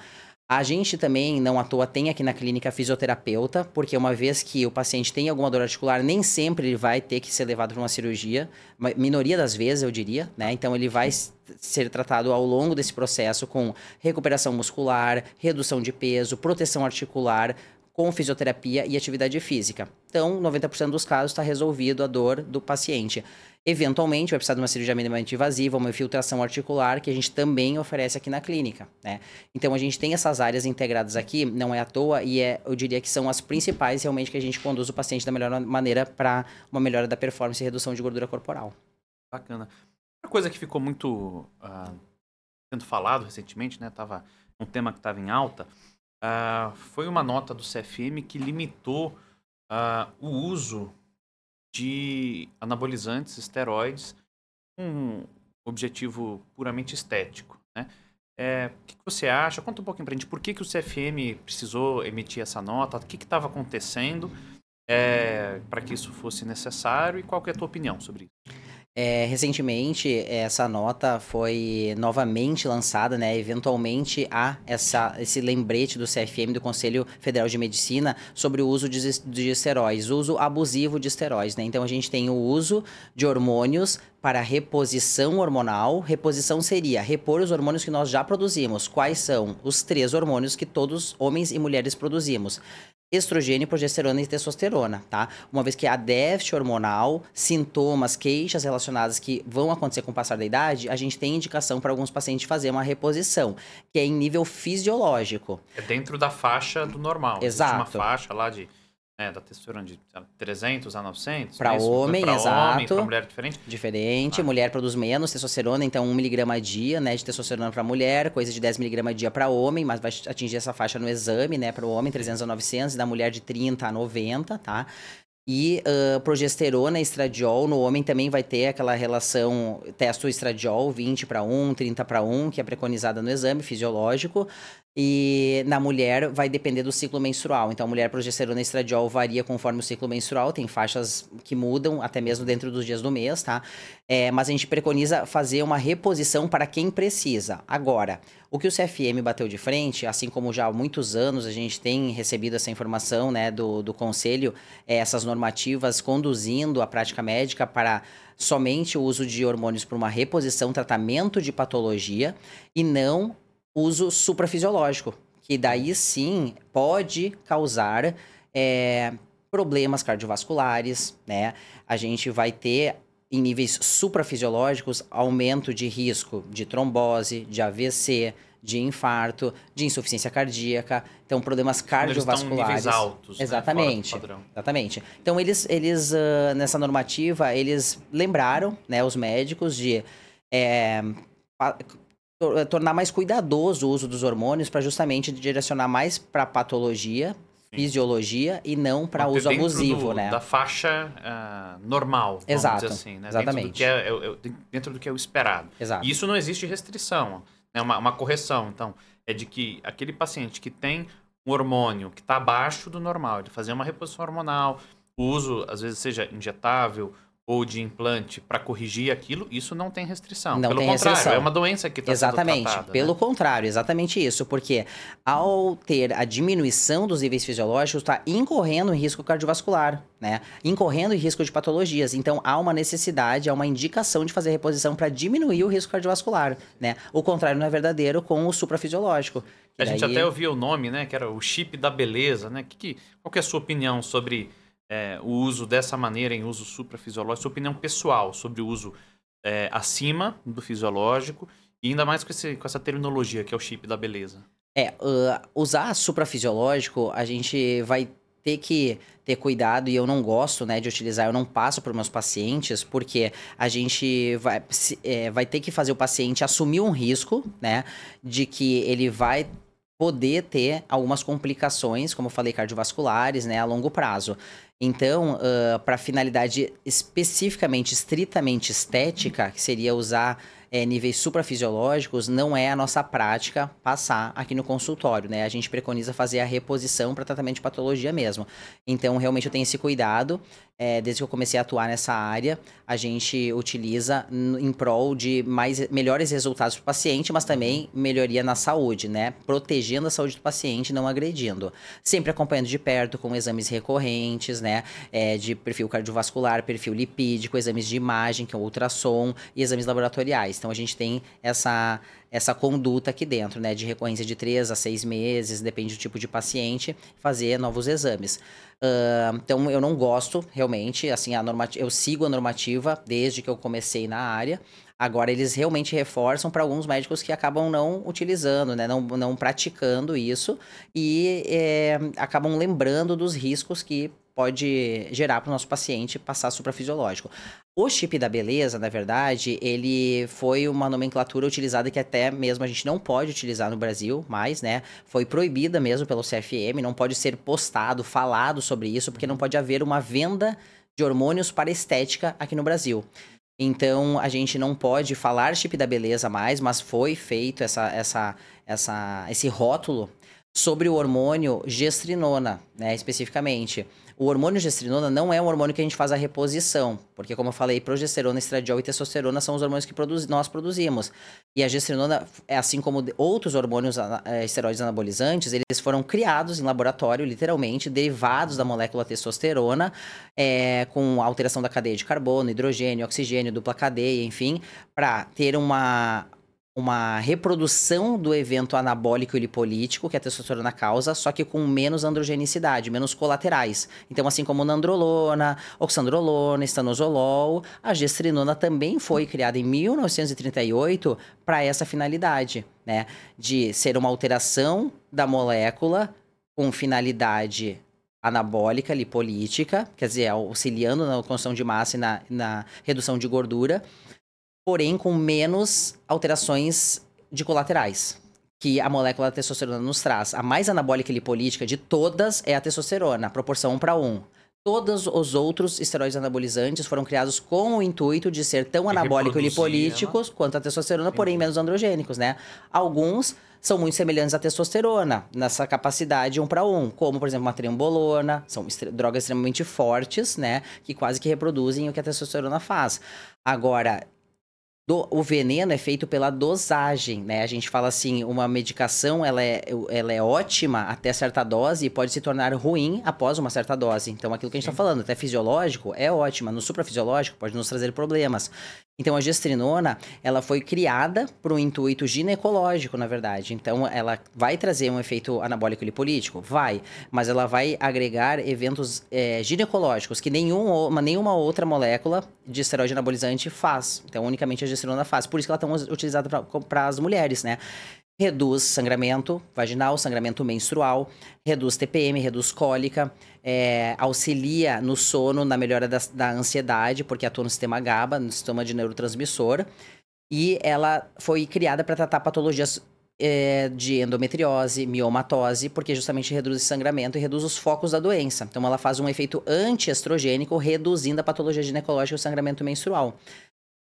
A gente também, não à toa, tem aqui na clínica fisioterapeuta, porque uma vez que o paciente tem alguma dor articular, nem sempre ele vai ter que ser levado para uma cirurgia, minoria das vezes, eu diria, né? Então ele vai ser tratado ao longo desse processo com recuperação muscular, redução de peso, proteção articular, com fisioterapia e atividade física. Então, 90% dos casos está resolvido a dor do paciente. Eventualmente, vai precisar de uma cirurgia minimamente invasiva, uma infiltração articular, que a gente também oferece aqui na clínica, né? Então, a gente tem essas áreas integradas aqui, não é à toa, e é, eu diria que são as principais realmente que a gente conduz o paciente da melhor maneira para uma melhora da performance e redução de gordura corporal. Bacana. Uma coisa que ficou muito uh, sendo falado recentemente, né? Tava um tema que estava em alta, uh, foi uma nota do CFM que limitou uh, o uso de anabolizantes, esteroides, com um objetivo puramente estético. Né? É, o que, você acha? Conta um pouquinho para a gente por que, que o CFM precisou emitir essa nota, o que estava acontecendo é, para que isso fosse necessário e qual é a tua opinião sobre isso? É, recentemente, essa nota foi novamente lançada, né? Eventualmente há essa, esse lembrete do CFM, do Conselho Federal de Medicina, sobre o uso de, de esteróides, uso abusivo de esteróides, né? Então a gente tem o uso de hormônios para reposição hormonal. Reposição seria repor os hormônios que nós já produzimos. Quais são? Os três hormônios que todos homens e mulheres produzimos estrogênio, progesterona e testosterona, tá? Uma vez que há déficit hormonal, sintomas, queixas relacionadas que vão acontecer com o passar da idade, a gente tem indicação para alguns pacientes fazer uma reposição, que é em nível fisiológico. É dentro da faixa do normal. Exato. Existe uma faixa lá de é, da testosterona de 300 a 900. Para é homem, pra exato. Homem, pra mulher diferente. Diferente, Ah. mulher produz menos testosterona, então 1mg a dia, né, de testosterona para mulher, coisa de 10mg a dia para homem, mas vai atingir essa faixa no exame, né, para o homem 300 a 900 e da mulher de 30 a 90, tá? E ah, progesterona e estradiol no homem também vai ter aquela relação testo-estradiol 20 para 1, 30 para 1, que é preconizada no exame fisiológico. E na mulher vai depender do ciclo menstrual. Então, a mulher progesterona e estradiol varia conforme o ciclo menstrual, tem faixas que mudam até mesmo dentro dos dias do mês, tá? É, mas a gente preconiza fazer uma reposição para quem precisa. Agora, o que o CFM bateu de frente, assim como já há muitos anos a gente tem recebido essa informação né, do, do conselho, é, essas normativas conduzindo a prática médica para somente o uso de hormônios para uma reposição, tratamento de patologia e não uso suprafisiológico, que daí sim pode causar é, problemas cardiovasculares, né? A gente vai ter em níveis suprafisiológicos aumento de risco de trombose, de AVC, de infarto, de insuficiência cardíaca, então problemas Quando eles cardiovasculares. níveis altos. né, Exatamente. padrão. Exatamente. Então, eles, eles ah, nessa normativa, eles lembraram, né, os médicos de é, tornar mais cuidadoso o uso dos hormônios para justamente direcionar mais para patologia, Sim. fisiologia e não para uso abusivo, do- né? Da faixa ah, normal, vamos Exato, dizer assim. Né? Dentro do, exatamente. que é, é- é- dentro do que é o esperado. Exato. E isso não existe restrição, né? uma, uma correção. Então, é de que aquele paciente que tem um hormônio que está abaixo do normal, de fazer uma reposição hormonal, o uso, às vezes, seja injetável ou de implante para corrigir aquilo, isso não tem restrição. Não Pelo tem contrário, restrição. é uma doença que está Exatamente. tratada. Pelo né? contrário, exatamente isso. Porque ao ter a diminuição dos níveis fisiológicos, está incorrendo em risco cardiovascular, né? Incorrendo em risco de patologias. Então, há uma necessidade, há uma indicação de fazer reposição para diminuir o risco cardiovascular, né? O contrário não é verdadeiro com o suprafisiológico. A gente daí- até ouviu o nome, né? Que era o chip da beleza, né? Que, que- qual que é a sua opinião sobre é, o uso dessa maneira em uso suprafisiológico? Sua opinião pessoal sobre o uso é, acima do fisiológico e ainda mais com, esse- com essa terminologia que é o chip da beleza. É, uh, usar suprafisiológico, a gente vai ter que ter cuidado e eu não gosto, né, de utilizar, eu não passo para meus pacientes, porque a gente vai, é, vai ter que fazer o paciente assumir um risco, né, de que ele vai poder ter algumas complicações, como eu falei, cardiovasculares, né, a longo prazo. Então, para finalidade especificamente, estritamente estética, que seria usar é, níveis suprafisiológicos, não é a nossa prática passar aqui no consultório, né? A gente preconiza fazer a reposição para tratamento de patologia mesmo. Então, realmente eu tenho esse cuidado. É, desde que eu comecei a atuar nessa área, a gente utiliza em prol de mais, melhores resultados para o paciente, mas também melhoria na saúde, né? Protegendo a saúde do paciente, não agredindo. Sempre acompanhando de perto com exames recorrentes, né? É, de perfil cardiovascular, perfil lipídico, exames de imagem, que é o ultrassom, e exames laboratoriais. Então a gente tem essa, essa conduta aqui dentro, né? De recorrência de três a seis meses, depende do tipo de paciente, fazer novos exames. Ah, então eu não gosto realmente, assim, a normati- eu sigo a normativa desde que eu comecei na área. Agora eles realmente reforçam para alguns médicos que acabam não utilizando, né? Não, não praticando isso e é, acabam lembrando dos riscos que pode gerar para o nosso paciente passar suprafisiológico. O chip da beleza, na verdade, ele foi uma nomenclatura utilizada que até mesmo a gente não pode utilizar no Brasil mais, né? Foi proibida mesmo pelo CFM, não pode ser postado, falado sobre isso, porque não pode haver uma venda de hormônios para estética aqui no Brasil. Então, a gente não pode falar chip da beleza mais, mas foi feito essa, essa, essa, esse rótulo. Sobre o hormônio gestrinona, né, especificamente. O hormônio gestrinona não é um hormônio que a gente faz a reposição, porque como eu falei, progesterona, estradiol e testosterona são os hormônios que produz, nós produzimos. E a gestrinona, é assim como outros hormônios é, esteroides anabolizantes, eles foram criados em laboratório, literalmente, derivados da molécula testosterona, é, com alteração da cadeia de carbono, hidrogênio, oxigênio, dupla cadeia, enfim, para ter uma uma reprodução do evento anabólico e lipolítico que a testosterona causa, só que com menos androgenicidade, menos colaterais. Então, assim como nandrolona, oxandrolona, estanozolol, a gestrinona também foi criada em 1938 para essa finalidade, né? De ser uma alteração da molécula com finalidade anabólica, lipolítica, quer dizer, auxiliando na construção de massa e na, na redução de gordura, porém com menos alterações de colaterais que a molécula da testosterona nos traz. A mais anabólica e lipolítica de todas é a testosterona, proporção 1 para 1. Todos os outros esteroides anabolizantes foram criados com o intuito de ser tão anabólicos e lipolíticos quanto a testosterona, porém menos androgênicos, né? Alguns são muito semelhantes à testosterona, nessa capacidade um para um, como, por exemplo, uma trembolona, são drogas extremamente fortes, né? Que quase que reproduzem o que a testosterona faz. Agora, do, o veneno é feito pela dosagem, né? A gente fala assim, uma medicação ela é, ela é ótima até certa dose e pode se tornar ruim após uma certa dose. Então, aquilo que a gente está falando, até fisiológico, é ótima. No suprafisiológico, pode nos trazer problemas. Então a gestrinona, ela foi criada para um intuito ginecológico, na verdade. Então ela vai trazer um efeito anabólico lipolítico? Vai. Mas ela vai agregar eventos é, ginecológicos que nenhum, uma, nenhuma outra molécula de esteroide anabolizante faz. Então unicamente a gestrinona faz. Por isso que ela é tão utilizada para as mulheres, né? Reduz sangramento vaginal, sangramento menstrual, reduz TPM, reduz cólica, é, auxilia no sono, na melhora da, da, ansiedade, porque atua no sistema GABA, no sistema de neurotransmissor. E ela foi criada para tratar patologias é, de endometriose, miomatose, porque justamente reduz o sangramento e reduz os focos da doença. Então, ela faz um efeito antiestrogênico, reduzindo a patologia ginecológica e o sangramento menstrual.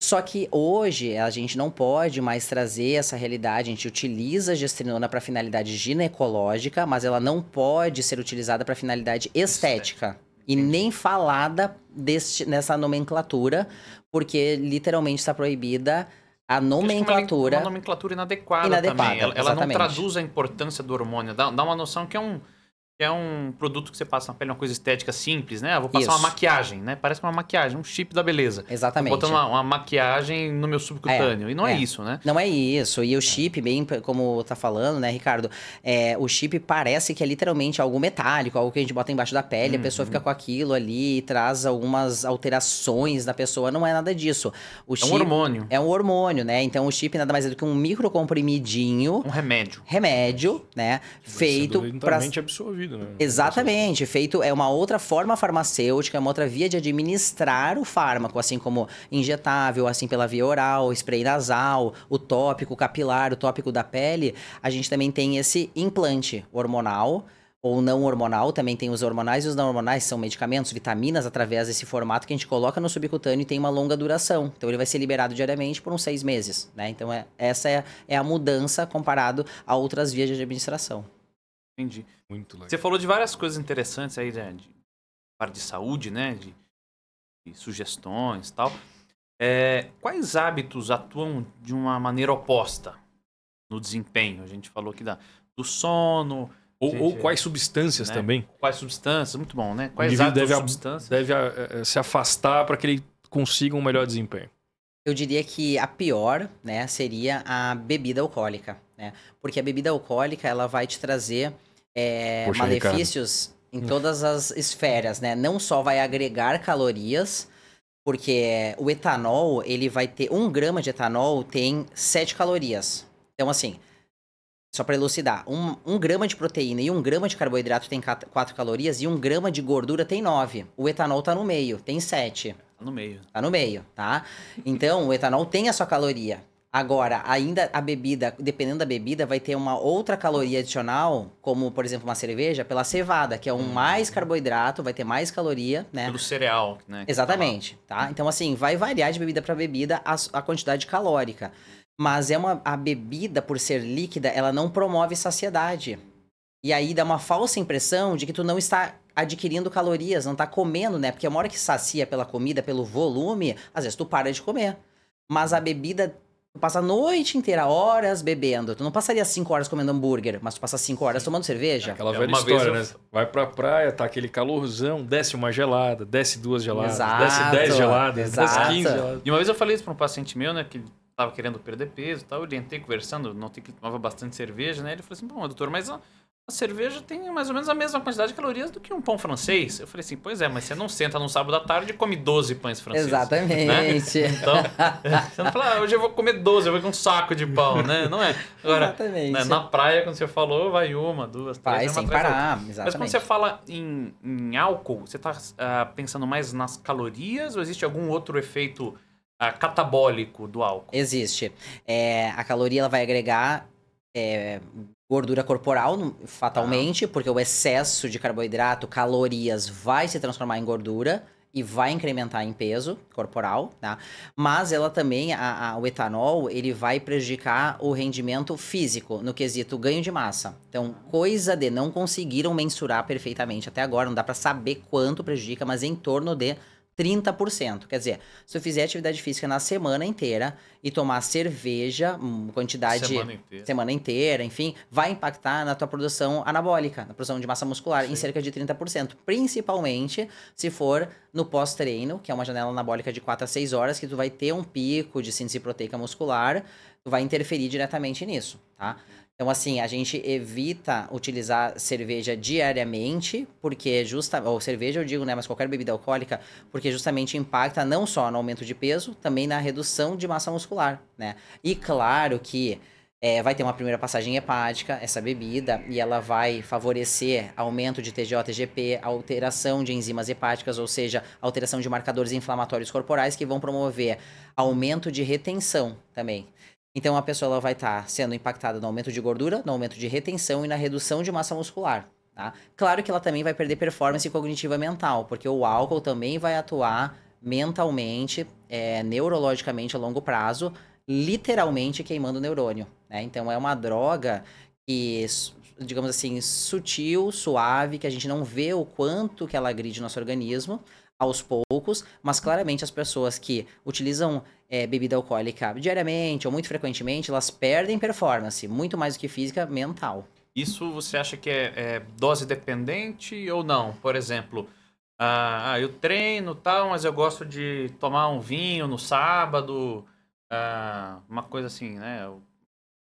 Só que hoje a gente não pode mais trazer essa realidade. A gente utiliza a gestrinona para finalidade ginecológica, mas ela não pode ser utilizada para finalidade estética. E nem falada deste, nessa nomenclatura, porque literalmente está proibida a nomenclatura. Uma, uma nomenclatura inadequada, inadequada também. Ela, ela, não traduz a importância do hormônio. Dá, dá uma noção que é um que é um produto que você passa na pele, uma coisa estética simples, né? Ah, vou passar Isso. uma maquiagem, né? Parece uma maquiagem, um chip da beleza. Exatamente. botando uma, uma, maquiagem no meu subcutâneo. É, e não é. é. isso, né? Não é isso. E o chip, bem como tá falando, né, Ricardo? É, o chip parece que é literalmente algo metálico, algo que a gente bota embaixo da pele, uhum. a pessoa fica uhum. com aquilo ali e traz algumas alterações na pessoa. Não é nada disso. O chip é um hormônio. É um hormônio, né? Então o chip nada mais é do que um microcomprimidinho. Um remédio. Remédio, né? Feito para. absorvido né? Exatamente. Feito é uma outra forma farmacêutica, é uma outra via de administrar o fármaco, assim como injetável, assim pela via oral, spray nasal, o tópico capilar, o tópico da pele. A gente também tem esse implante hormonal ou não hormonal, também tem os hormonais e os não hormonais, são medicamentos, vitaminas, através desse formato que a gente coloca no subcutâneo e tem uma longa duração. Então ele vai ser liberado diariamente por uns seis meses, né? Então é, essa é, é a mudança comparado a outras vias de administração. Entendi. Muito legal. Você falou de várias coisas interessantes aí, né? De parte de saúde, né? De, de sugestões e tal. É, quais hábitos atuam de uma maneira oposta no desempenho? A gente falou aqui da, do sono. Ou, gente, ou quais substâncias né? também? Quais substâncias? Muito bom, né? Quais hábitos deve, substâncias? Deve uh, se afastar para que ele consiga um melhor desempenho. Eu diria que a pior, né, seria a bebida alcoólica, né? Porque a bebida alcoólica, ela vai te trazer é, Poxa, malefícios Ricardo. em todas as esferas, né? Não só vai agregar calorias, porque o etanol, ele vai ter. Um grama de etanol tem 7 calorias. Então, assim, só para elucidar, um, um, grama de proteína e um grama de carboidrato tem 4 calorias e um grama de gordura tem 9. O etanol tá no meio, tem 7. Tá no meio. Tá no meio, tá? Então, o etanol tem a sua caloria. Agora, ainda a bebida, dependendo da bebida, vai ter uma outra caloria adicional, como, por exemplo, uma cerveja, pela cevada, que é um hum. mais carboidrato, vai ter mais caloria, né? Pelo cereal, né? Exatamente, tá? Então, assim, vai variar de bebida para bebida a, a, quantidade calórica. Mas é uma, a bebida, por ser líquida, ela não promove saciedade. E aí dá uma falsa impressão de que tu não está adquirindo calorias, não está comendo, né? Porque uma hora que sacia pela comida, pelo volume, às vezes tu para de comer. Mas a bebida Tu passa a noite inteira, horas bebendo. Tu não passaria cinco horas comendo hambúrguer, mas tu passa cinco horas tomando cerveja. Aquela É, velha uma história, vez né? Vai pra praia, tá aquele calorzão, desce uma gelada, desce duas geladas, Exato, desce dez geladas, desce exato. 15 geladas. E uma vez eu falei isso pra um paciente meu, né, que tava querendo perder peso e tal, eu orientei conversando, notei que ele tomava bastante cerveja, né, ele falou assim, bom, doutor, mas a, a cerveja tem mais ou menos a mesma quantidade de calorias do que um pão francês. Eu falei assim, pois é, mas você não senta num sábado à tarde e come 12 pães franceses. Exatamente. Então, você não fala, ah, hoje eu vou comer 12, eu vou com um saco de pão, né? Não é. Agora, Exatamente. né, na praia, quando você falou, vai uma, duas, três, Vai uma sem parar, Mas quando exatamente. você fala em, em álcool, você está pensando mais nas calorias ou existe algum outro efeito ah, catabólico do álcool? Existe. É, a caloria ela vai agregar é, gordura corporal, fatalmente, porque o excesso de carboidrato, calorias, vai se transformar em gordura e vai incrementar em peso corporal, tá? Mas ela também, a- a- o etanol, ele vai prejudicar o rendimento físico no quesito ganho de massa. Então, coisa de não conseguiram mensurar perfeitamente até agora, não dá pra saber quanto prejudica, mas em torno de 30%. Quer dizer, se eu fizer atividade física na semana inteira e tomar cerveja, hum, quantidade Semana inteira. semana inteira, enfim, vai impactar na tua produção anabólica, na produção de massa muscular, em Sim. cerca de 30%. Principalmente se for no pós-treino, que é uma janela anabólica de 4 a 6 horas, que tu vai ter um pico de síntese proteica muscular, tu vai interferir diretamente nisso, tá? Então, assim, a gente evita utilizar cerveja diariamente, porque justa, ou cerveja eu digo, né, mas qualquer bebida alcoólica, porque justamente impacta não só no aumento de peso, também na redução de massa muscular, né? E claro que é, vai ter uma primeira passagem hepática, essa bebida, e ela vai favorecer aumento de TGO, TGP, alteração de enzimas hepáticas, ou seja, alteração de marcadores inflamatórios corporais que vão promover aumento de retenção também. Então a pessoa ela vai estar sendo impactada no aumento de gordura, no aumento de retenção e na redução de massa muscular. Tá? Claro que ela também vai perder performance cognitiva mental, porque o álcool também vai atuar mentalmente, é, neurologicamente a longo prazo, literalmente queimando o neurônio. Né? Então é uma droga que, digamos assim, sutil, suave, que a gente não vê o quanto que ela agride nosso organismo aos poucos, mas claramente as pessoas que utilizam é, bebida alcoólica diariamente ou muito frequentemente, elas perdem performance, muito mais do que física, mental. Isso você acha que é, é dose dependente ou não? Por exemplo, ah, ah, eu treino tal, mas eu gosto de tomar um vinho no sábado, ah, uma coisa assim, né?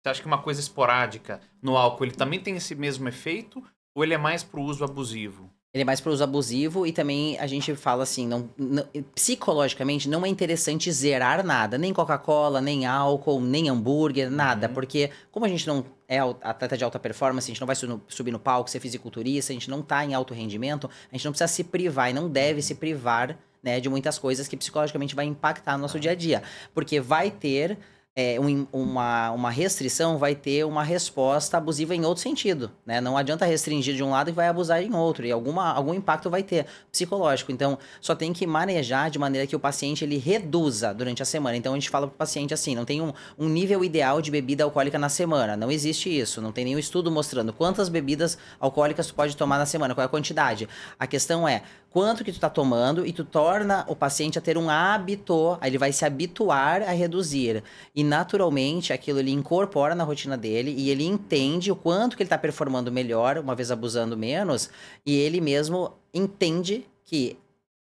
Você acha que uma coisa esporádica no álcool ele também tem esse mesmo efeito ou ele é mais para o uso abusivo? Ele é mais para uso abusivo e também a gente fala assim, não, não- psicologicamente não é interessante zerar nada, nem Coca-Cola, nem álcool, nem hambúrguer, nada, Uhum. porque como a gente não é atleta de alta performance, a gente não vai subir no palco, ser fisiculturista, a gente não tá em alto rendimento, a gente não precisa se privar e não deve se privar, né, de muitas coisas que psicologicamente vai impactar no nosso dia a dia, porque vai ter é, um- uma, uma restrição vai ter uma resposta abusiva em outro sentido, né? Não adianta restringir de um lado e vai abusar em outro, e alguma, algum impacto vai ter psicológico. Então, só tem que manejar de maneira que o paciente ele reduza durante a semana. Então, a gente fala pro paciente assim, não tem um, um nível ideal de bebida alcoólica na semana, não existe isso, não tem nenhum estudo mostrando quantas bebidas alcoólicas tu pode tomar na semana, qual é a quantidade. A questão é quanto que tu tá tomando e tu torna o paciente a ter um hábito, aí ele vai se habituar a reduzir. E naturalmente aquilo ele incorpora na rotina dele e ele entende o quanto que ele tá performando melhor, uma vez abusando menos, e ele mesmo entende que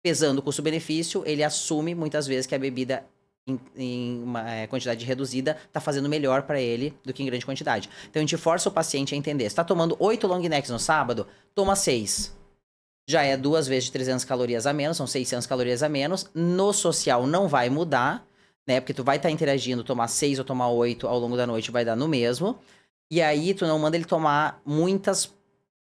pesando o custo-benefício, ele assume muitas vezes que a bebida em, em uma eh, quantidade reduzida tá fazendo melhor para ele do que em grande quantidade. Então a gente força o paciente a entender. Se tá tomando 8 long necks no sábado, toma 6 já é duas vezes de 300 calorias a menos, são 600 calorias a menos. No social não vai mudar, né? Porque tu vai estar interagindo, tomar 6 ou tomar 8 ao longo da noite vai dar no mesmo. E aí tu não manda ele tomar muitas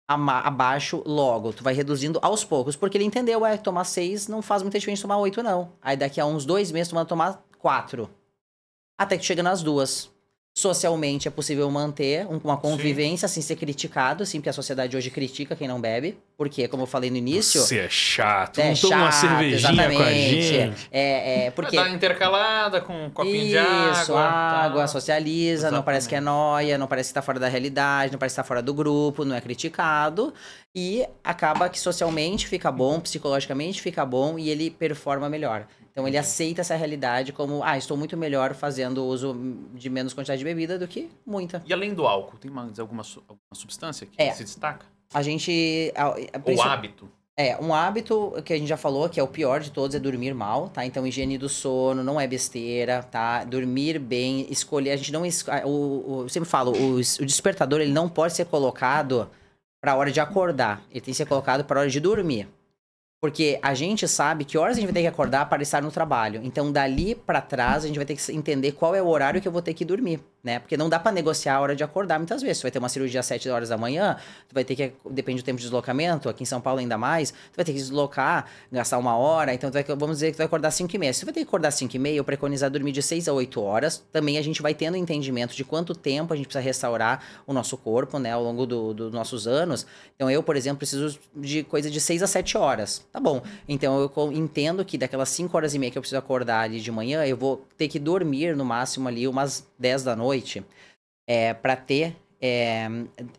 abaixo logo. Tu vai reduzindo aos poucos, porque ele entendeu, é, tomar 6 não faz muita diferença tomar 8 não. Aí daqui a uns dois meses tu manda tomar 4. Até que chega nas duas. Socialmente é possível manter um- uma convivência sem ser criticado, assim, porque a sociedade hoje critica quem não bebe, porque, como eu falei no início, Você é chato. é não toma uma chato, cervejinha com a exatamente. gente. É, é, porque Dá intercalada com um copinho de Isso, água. água, tá. socializa, não parece que é noia, não parece que tá fora da realidade, não parece que tá fora do grupo, não é criticado. E acaba que socialmente fica bom, psicologicamente fica bom e ele performa melhor. Então ele aceita essa realidade como, ah, estou muito melhor fazendo uso de menos quantidade de bebida do que muita. E além do álcool, tem mais alguma, su- alguma substância que É. se destaca? A gente. a- a- Ou hábito? É, um hábito que a gente já falou, que é o pior de todos, é dormir mal, tá? Então, higiene do sono não é besteira, tá? Dormir bem, escolher, a gente não... es- O, o- eu sempre falo, o, es- o despertador, ele não pode ser colocado pra hora de acordar. Ele tem que ser colocado pra hora de dormir. Porque a gente sabe que horas a gente vai ter que acordar para estar no trabalho. Então, dali pra trás, a gente vai ter que entender qual é o horário que eu vou ter que dormir, né? Porque não dá pra negociar a hora de acordar muitas vezes. Tu vai ter uma cirurgia às 7 horas da manhã, tu vai ter que, depende do tempo de deslocamento, aqui em São Paulo ainda mais, tu vai ter que deslocar, gastar uma hora, então vai, vamos dizer que tu vai acordar 5 e meia. Se tu vai ter que acordar 5 e meia, eu preconizar dormir de 6 a 8 horas. Também a gente vai tendo entendimento de quanto tempo a gente precisa restaurar o nosso corpo, né, ao longo do- dos nossos anos. Então eu, por exemplo, preciso de coisa de 6 a 7 horas. Tá bom. Então eu entendo que daquelas 5 horas e meia que eu preciso acordar ali de manhã, eu vou ter que dormir no máximo ali umas 10 da noite é, para ter é,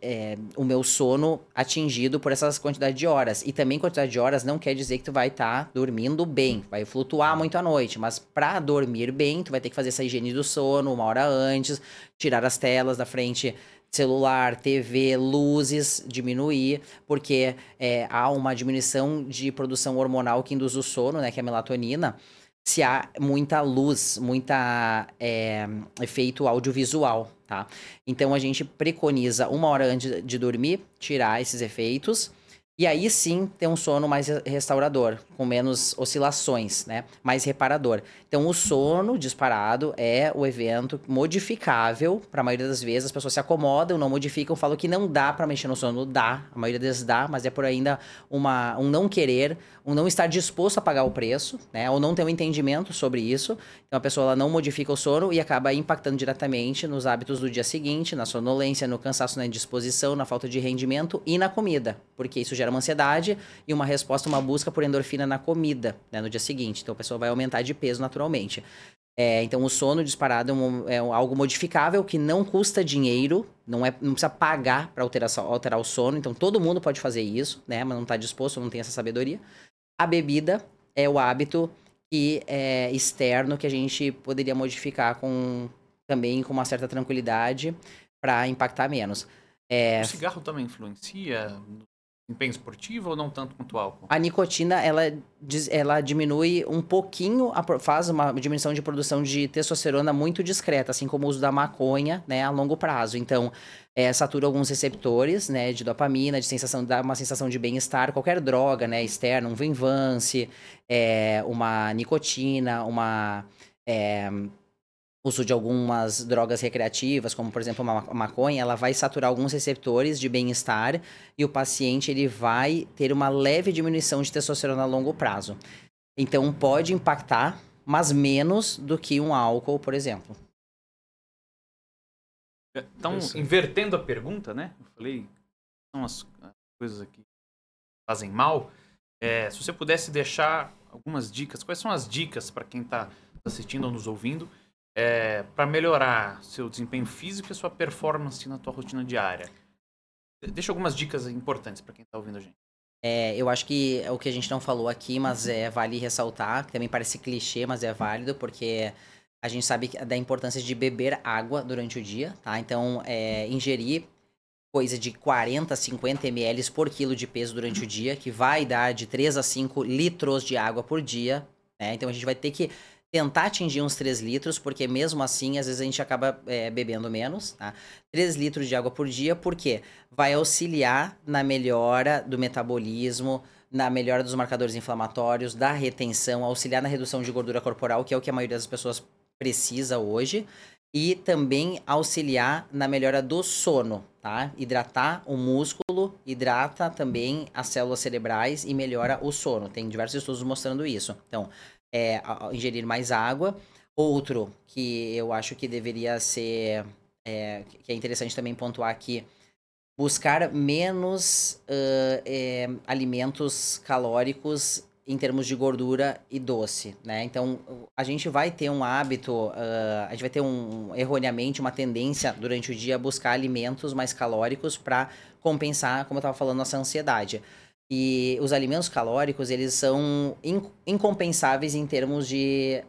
é, o meu sono atingido por essas quantidades de horas. E também quantidade de horas não quer dizer que tu vai estar dormindo bem, vai flutuar muito à noite, mas para dormir bem, tu vai ter que fazer essa higiene do sono uma hora antes, tirar as telas da frente celular, TV, luzes, diminuir, porque é, há uma diminuição de produção hormonal que induz o sono, né, que é a melatonina, se há muita luz, muita é, efeito audiovisual, tá? Então a gente preconiza uma hora antes de dormir, tirar esses efeitos. E aí sim ter um sono mais re- restaurador, com menos oscilações, né? Mais reparador. Então o sono disparado é o evento modificável, para a maioria das vezes as pessoas se acomodam, não modificam, falam que não dá para mexer no sono, dá, a maioria vezes dá, mas é por ainda uma, um não querer, um não estar disposto a pagar o preço, né? Ou não ter um entendimento sobre isso. Então a pessoa ela não modifica o sono e acaba impactando diretamente nos hábitos do dia seguinte, na sonolência, no cansaço, na indisposição, na falta de rendimento e na comida, porque isso gera uma ansiedade e uma resposta, uma busca por endorfina na comida, né, no dia seguinte. Então a pessoa vai aumentar de peso naturalmente. É, então o sono disparado é, um- é algo modificável que não custa dinheiro, não, é, não precisa pagar para alterar, alterar o sono. Então todo mundo pode fazer isso, né? Mas não está disposto, não tem essa sabedoria. A bebida é o hábito que é externo que a gente poderia modificar com também com uma certa tranquilidade para impactar menos. É, O cigarro também influencia no desempenho esportivo ou não tanto quanto o álcool? a nicotina ela, ela diminui um pouquinho, faz uma diminuição de produção de testosterona muito discreta, assim como o uso da maconha, né, a longo prazo. Então, é, satura alguns receptores, né, de dopamina, de sensação, dá uma sensação de bem-estar, qualquer droga, né, externa, um Venvance, é, uma nicotina, uma é, uso de algumas drogas recreativas, como por exemplo a ma- maconha, ela vai saturar alguns receptores de bem-estar e o paciente ele vai ter uma leve diminuição de testosterona a longo prazo. Então pode impactar, mas menos do que um álcool, por exemplo. Então, invertendo a pergunta, né? Eu falei, são as as coisas aqui que fazem mal. É, se você pudesse deixar algumas dicas, quais são as dicas para quem está assistindo ou nos ouvindo para melhorar seu desempenho físico e sua performance na tua rotina diária? Deixa algumas dicas importantes para quem está ouvindo a gente. É, eu acho que é o que a gente não falou aqui, mas é vale ressaltar, que também parece clichê, mas é válido, porque a gente sabe da importância de beber água durante o dia, tá? Então, é, ingerir coisa de 40, 50 ml por quilo de peso durante o dia, que vai dar de 3 a 5 litros de água por dia, né? Então a gente vai ter que tentar atingir uns 3 litros, porque mesmo assim, às vezes a gente acaba é, bebendo menos, tá? 3 litros de água por dia, por quê? Vai auxiliar na melhora do metabolismo, na melhora dos marcadores inflamatórios, da retenção, auxiliar na redução de gordura corporal, que é o que a maioria das pessoas precisa hoje, e também auxiliar na melhora do sono, tá? Hidratar o músculo, hidrata também as células cerebrais e melhora o sono. Tem diversos estudos mostrando isso. Então, é, ingerir mais água. Outro que eu acho que deveria ser é, que é interessante também pontuar aqui, buscar menos uh, é, alimentos calóricos em termos de gordura e doce, né? Então, a gente vai ter um hábito, uh, a gente vai ter um, erroneamente, uma tendência durante o dia a buscar alimentos mais calóricos para compensar, como eu estava falando, nossa ansiedade. E os alimentos calóricos, eles são incompensáveis em termos de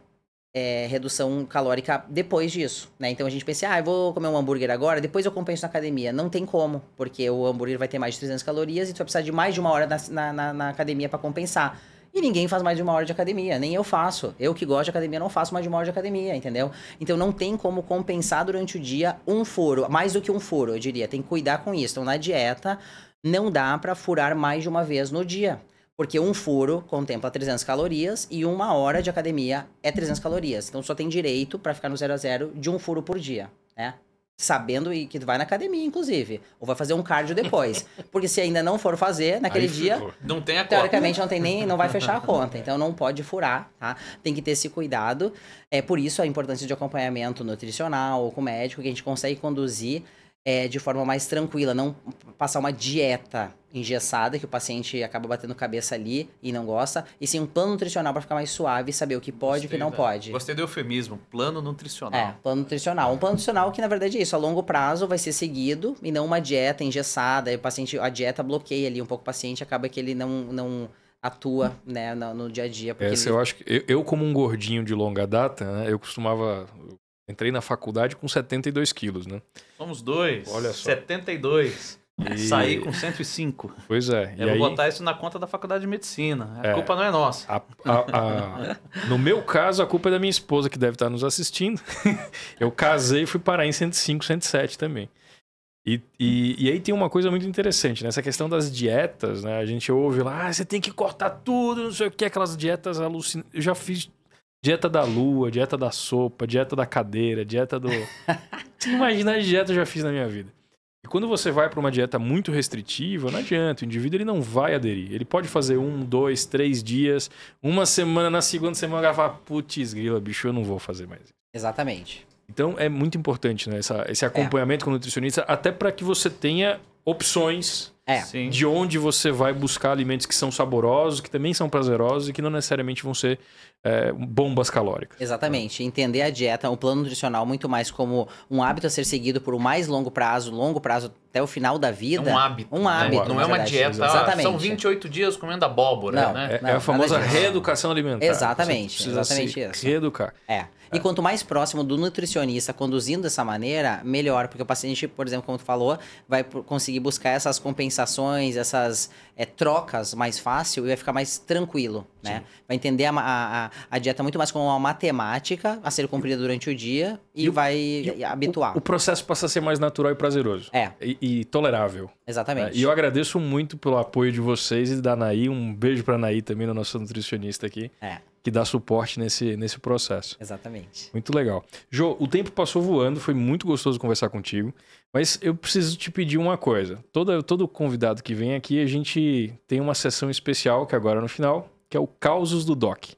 é, redução calórica depois disso, né? Então a gente pensa, ah, eu vou comer um hambúrguer agora, depois eu compenso na academia. Não tem como, porque o hambúrguer vai ter mais de 300 calorias e tu vai precisar de mais de uma hora na, na, na academia para compensar. E ninguém faz mais de uma hora de academia, nem eu faço. Eu que gosto de academia não faço mais de uma hora de academia, entendeu? Então não tem como compensar durante o dia um furo, mais do que um furo, eu diria. Tem que cuidar com isso. Então na dieta não dá para furar mais de uma vez no dia. Porque um furo contempla 300 calorias e uma hora de academia é 300 calorias. Então só tem direito para ficar no 0 a 0 de um furo por dia, né? Sabendo que vai na academia, inclusive. Ou vai fazer um cardio depois. Porque se ainda não for fazer naquele Aí dia. Ficou. Não tem a conta. Teoricamente não tem nem. não vai fechar a conta. Então não pode furar, tá? Tem que ter esse cuidado. É por isso a importância de acompanhamento nutricional ou com médico, que a gente consegue conduzir é, de forma mais tranquila, não passar uma dieta engessada que o paciente acaba batendo cabeça ali e não gosta, e sim um plano nutricional para ficar mais suave e saber o que pode e o que não da... pode. Gostei do eufemismo, plano nutricional. É, plano nutricional. Um plano nutricional que na verdade é isso, a longo prazo vai ser seguido e não uma dieta engessada, e o paciente, a dieta bloqueia ali um pouco o paciente, acaba que ele não, não atua né, no, no dia a dia. Essa ele... eu acho que eu, eu, como um gordinho de longa data, né, eu costumava Entrei na faculdade com 72 quilos, né? Somos dois. Olha só. 72. E... Saí com 105. Pois é. Eu vou aí... botar isso na conta da faculdade de medicina. A é, culpa não é nossa. A, a, a... no meu caso, a culpa é da minha esposa, que deve estar nos assistindo. eu casei e fui parar em 105, 107 também. E, e, e, aí tem uma coisa muito interessante, nessa né? questão das dietas, né? A gente ouve lá, ah, você tem que cortar tudo, não sei o que, aquelas dietas alucinantes. Eu já fiz Dieta da lua, dieta da sopa, dieta da cadeira, dieta do. você imagina a dieta eu já fiz na minha vida. E quando você vai para uma dieta muito restritiva, não adianta, o indivíduo ele não vai aderir. Ele pode fazer um, dois, três dias, uma semana, na segunda semana, ele vai falar, putz, grila, bicho, eu não vou fazer mais. Exatamente. Então é muito importante né, essa, esse acompanhamento é. com o nutricionista, até para que você tenha opções é. de onde você vai buscar alimentos que são saborosos, que também são prazerosos e que não necessariamente vão ser é, bombas calóricas. Exatamente. Entender a dieta, o plano nutricional, muito mais como um hábito a ser seguido por um mais longo prazo, longo prazo até o final da vida. É um hábito. Um hábito. Não é uma dieta. Exatamente. São 28 dias comendo abóbora, não, né? É, não, é a famosa reeducação alimentar. Exatamente. Exatamente isso. Reeducar. É. E quanto mais próximo do nutricionista conduzindo dessa maneira, melhor, porque o paciente, por exemplo, como tu falou, vai conseguir buscar essas compensações, essas é, trocas mais fácil e vai ficar mais tranquilo, né? Vai entender a, a, a, dieta muito mais como uma matemática a ser cumprida durante o dia e, e vai e habituar. O, o, processo passa a ser mais natural e prazeroso. É. E, e tolerável. Exatamente. É, e eu agradeço muito pelo apoio de vocês e da Anaí. Um beijo pra Anaí também, nossa nutricionista aqui. É que dá suporte nesse, nesse processo. Exatamente. Muito legal. Jô, o tempo passou voando, foi muito gostoso conversar contigo, mas eu preciso te pedir uma coisa. Todo, todo convidado que vem aqui, a gente tem uma sessão especial, que agora no final, que é o Causos do Doc.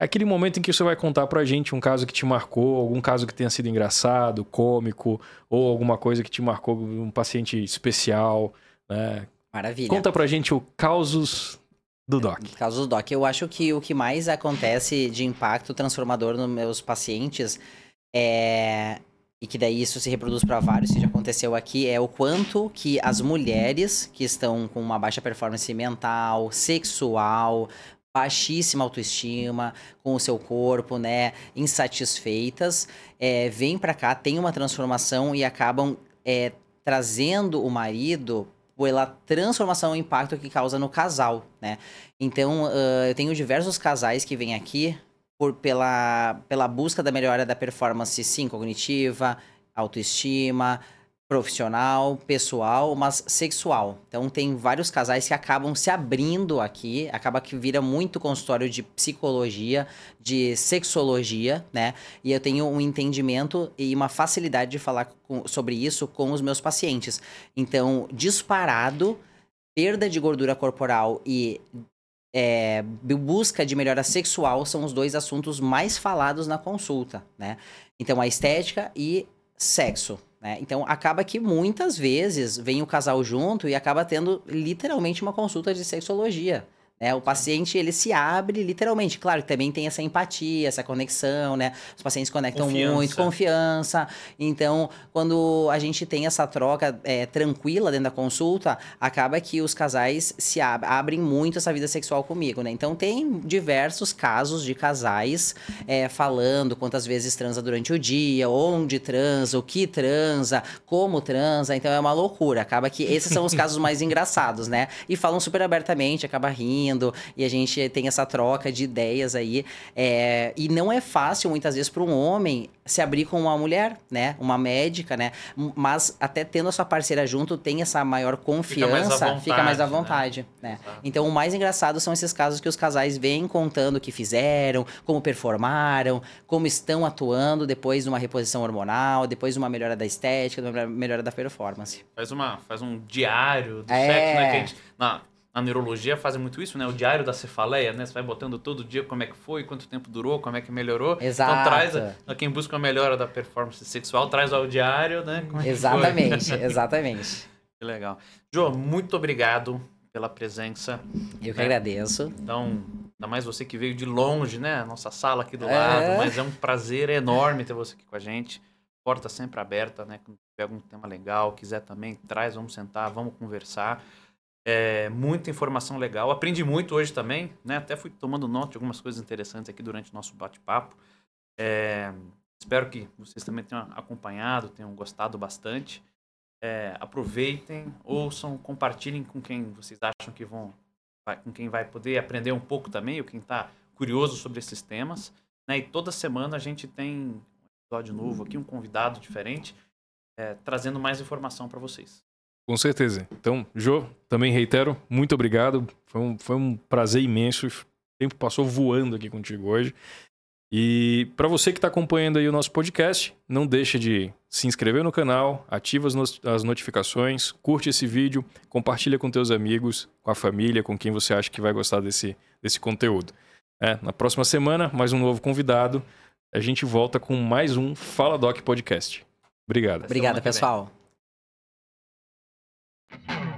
É aquele momento em que você vai contar pra gente um caso que te marcou, algum caso que tenha sido engraçado, cômico, ou alguma coisa que te marcou, um paciente especial, né? Maravilha. Conta pra gente o Causos do Doc. No caso do Doc, eu acho que o que mais acontece de impacto transformador nos meus pacientes é e que daí isso se reproduz para vários, que já aconteceu aqui, é o quanto que as mulheres que estão com uma baixa performance mental, sexual, baixíssima autoestima com o seu corpo, né, insatisfeitas, é, vêm para cá, têm uma transformação e acabam é, trazendo o marido pela transformação e impacto que causa no casal, né? Então, uh, eu tenho diversos casais que vêm aqui por, pela, pela busca da melhora da performance, sim, cognitiva, autoestima, profissional, pessoal, mas sexual. Então tem vários casais que acabam se abrindo aqui, acaba que vira muito consultório de psicologia, de sexologia, né? E eu tenho um entendimento e uma facilidade de falar com, sobre isso com os meus pacientes. Então, disparado, perda de gordura corporal e é, busca de melhora sexual são os dois assuntos mais falados na consulta, né? Então, a estética e sexo. Né? Então, acaba que muitas vezes vem o casal junto e acaba tendo literalmente uma consulta de sexologia. Né? O paciente, ele se abre literalmente. Claro que também tem essa empatia, essa conexão, né? Os pacientes conectam Confiança. muito, confiança. Então, quando a gente tem essa troca é, tranquila dentro da consulta, acaba que os casais se ab abrem muito essa vida sexual comigo, né? Então, tem diversos casos de casais é, falando quantas vezes transa durante o dia, onde transa, o que transa, como transa. Então, é uma loucura. Acaba que esses são os casos mais engraçados, né? E falam super abertamente, acaba rindo e a gente tem essa troca de ideias aí. É, e não é fácil, muitas vezes, para um homem se abrir com uma mulher, né? Uma médica, né? Mas até tendo a sua parceira junto, tem essa maior confiança, fica mais à vontade, né? né? Exato. Então, o mais engraçado são esses casos que os casais vêm contando o que fizeram, como performaram, como estão atuando depois de uma reposição hormonal, depois de uma melhora da estética, de uma melhora da performance. Faz, uma, faz um diário do É. sexo, né? Que a gente, na, na neurologia fazem muito isso, né? O diário da cefaleia, né? Você vai botando todo dia como é que foi, quanto tempo durou, como é que melhorou. Exato. Então traz, a, quem busca a melhora da performance sexual, traz ao diário, né? É Exatamente, exatamente. Que legal. Jô, muito obrigado pela presença. Eu que É. agradeço. Então, ainda mais você que veio de longe, né? Nossa sala aqui do É. lado, mas é um prazer enorme ter você aqui com a gente. Porta sempre aberta, né? Quando tiver algum tema legal, quiser também, traz, vamos sentar, vamos conversar. É, muita informação legal. Aprendi muito hoje também, né? Até fui tomando nota de algumas coisas interessantes aqui durante o nosso bate-papo. É, espero que vocês também tenham acompanhado, tenham gostado bastante. É, aproveitem, ouçam, compartilhem com quem vocês acham que vão, com quem vai poder aprender um pouco também, ou quem está curioso sobre esses temas. Né? E toda semana a gente tem um episódio novo aqui, um convidado diferente, é, trazendo mais informação para vocês. Com certeza. Então, Jô, também reitero, muito obrigado. Foi um, foi um prazer imenso. O tempo passou voando aqui contigo hoje. E para você que está acompanhando aí o nosso podcast, não deixa de se inscrever no canal, ativa as, notificações, curte esse vídeo, compartilha com teus amigos, com a família, com quem você acha que vai gostar desse, desse conteúdo. É, na próxima semana, mais um novo convidado. A gente volta com mais um Fala Doc Podcast. Obrigado. Obrigada, pessoal. Thank you.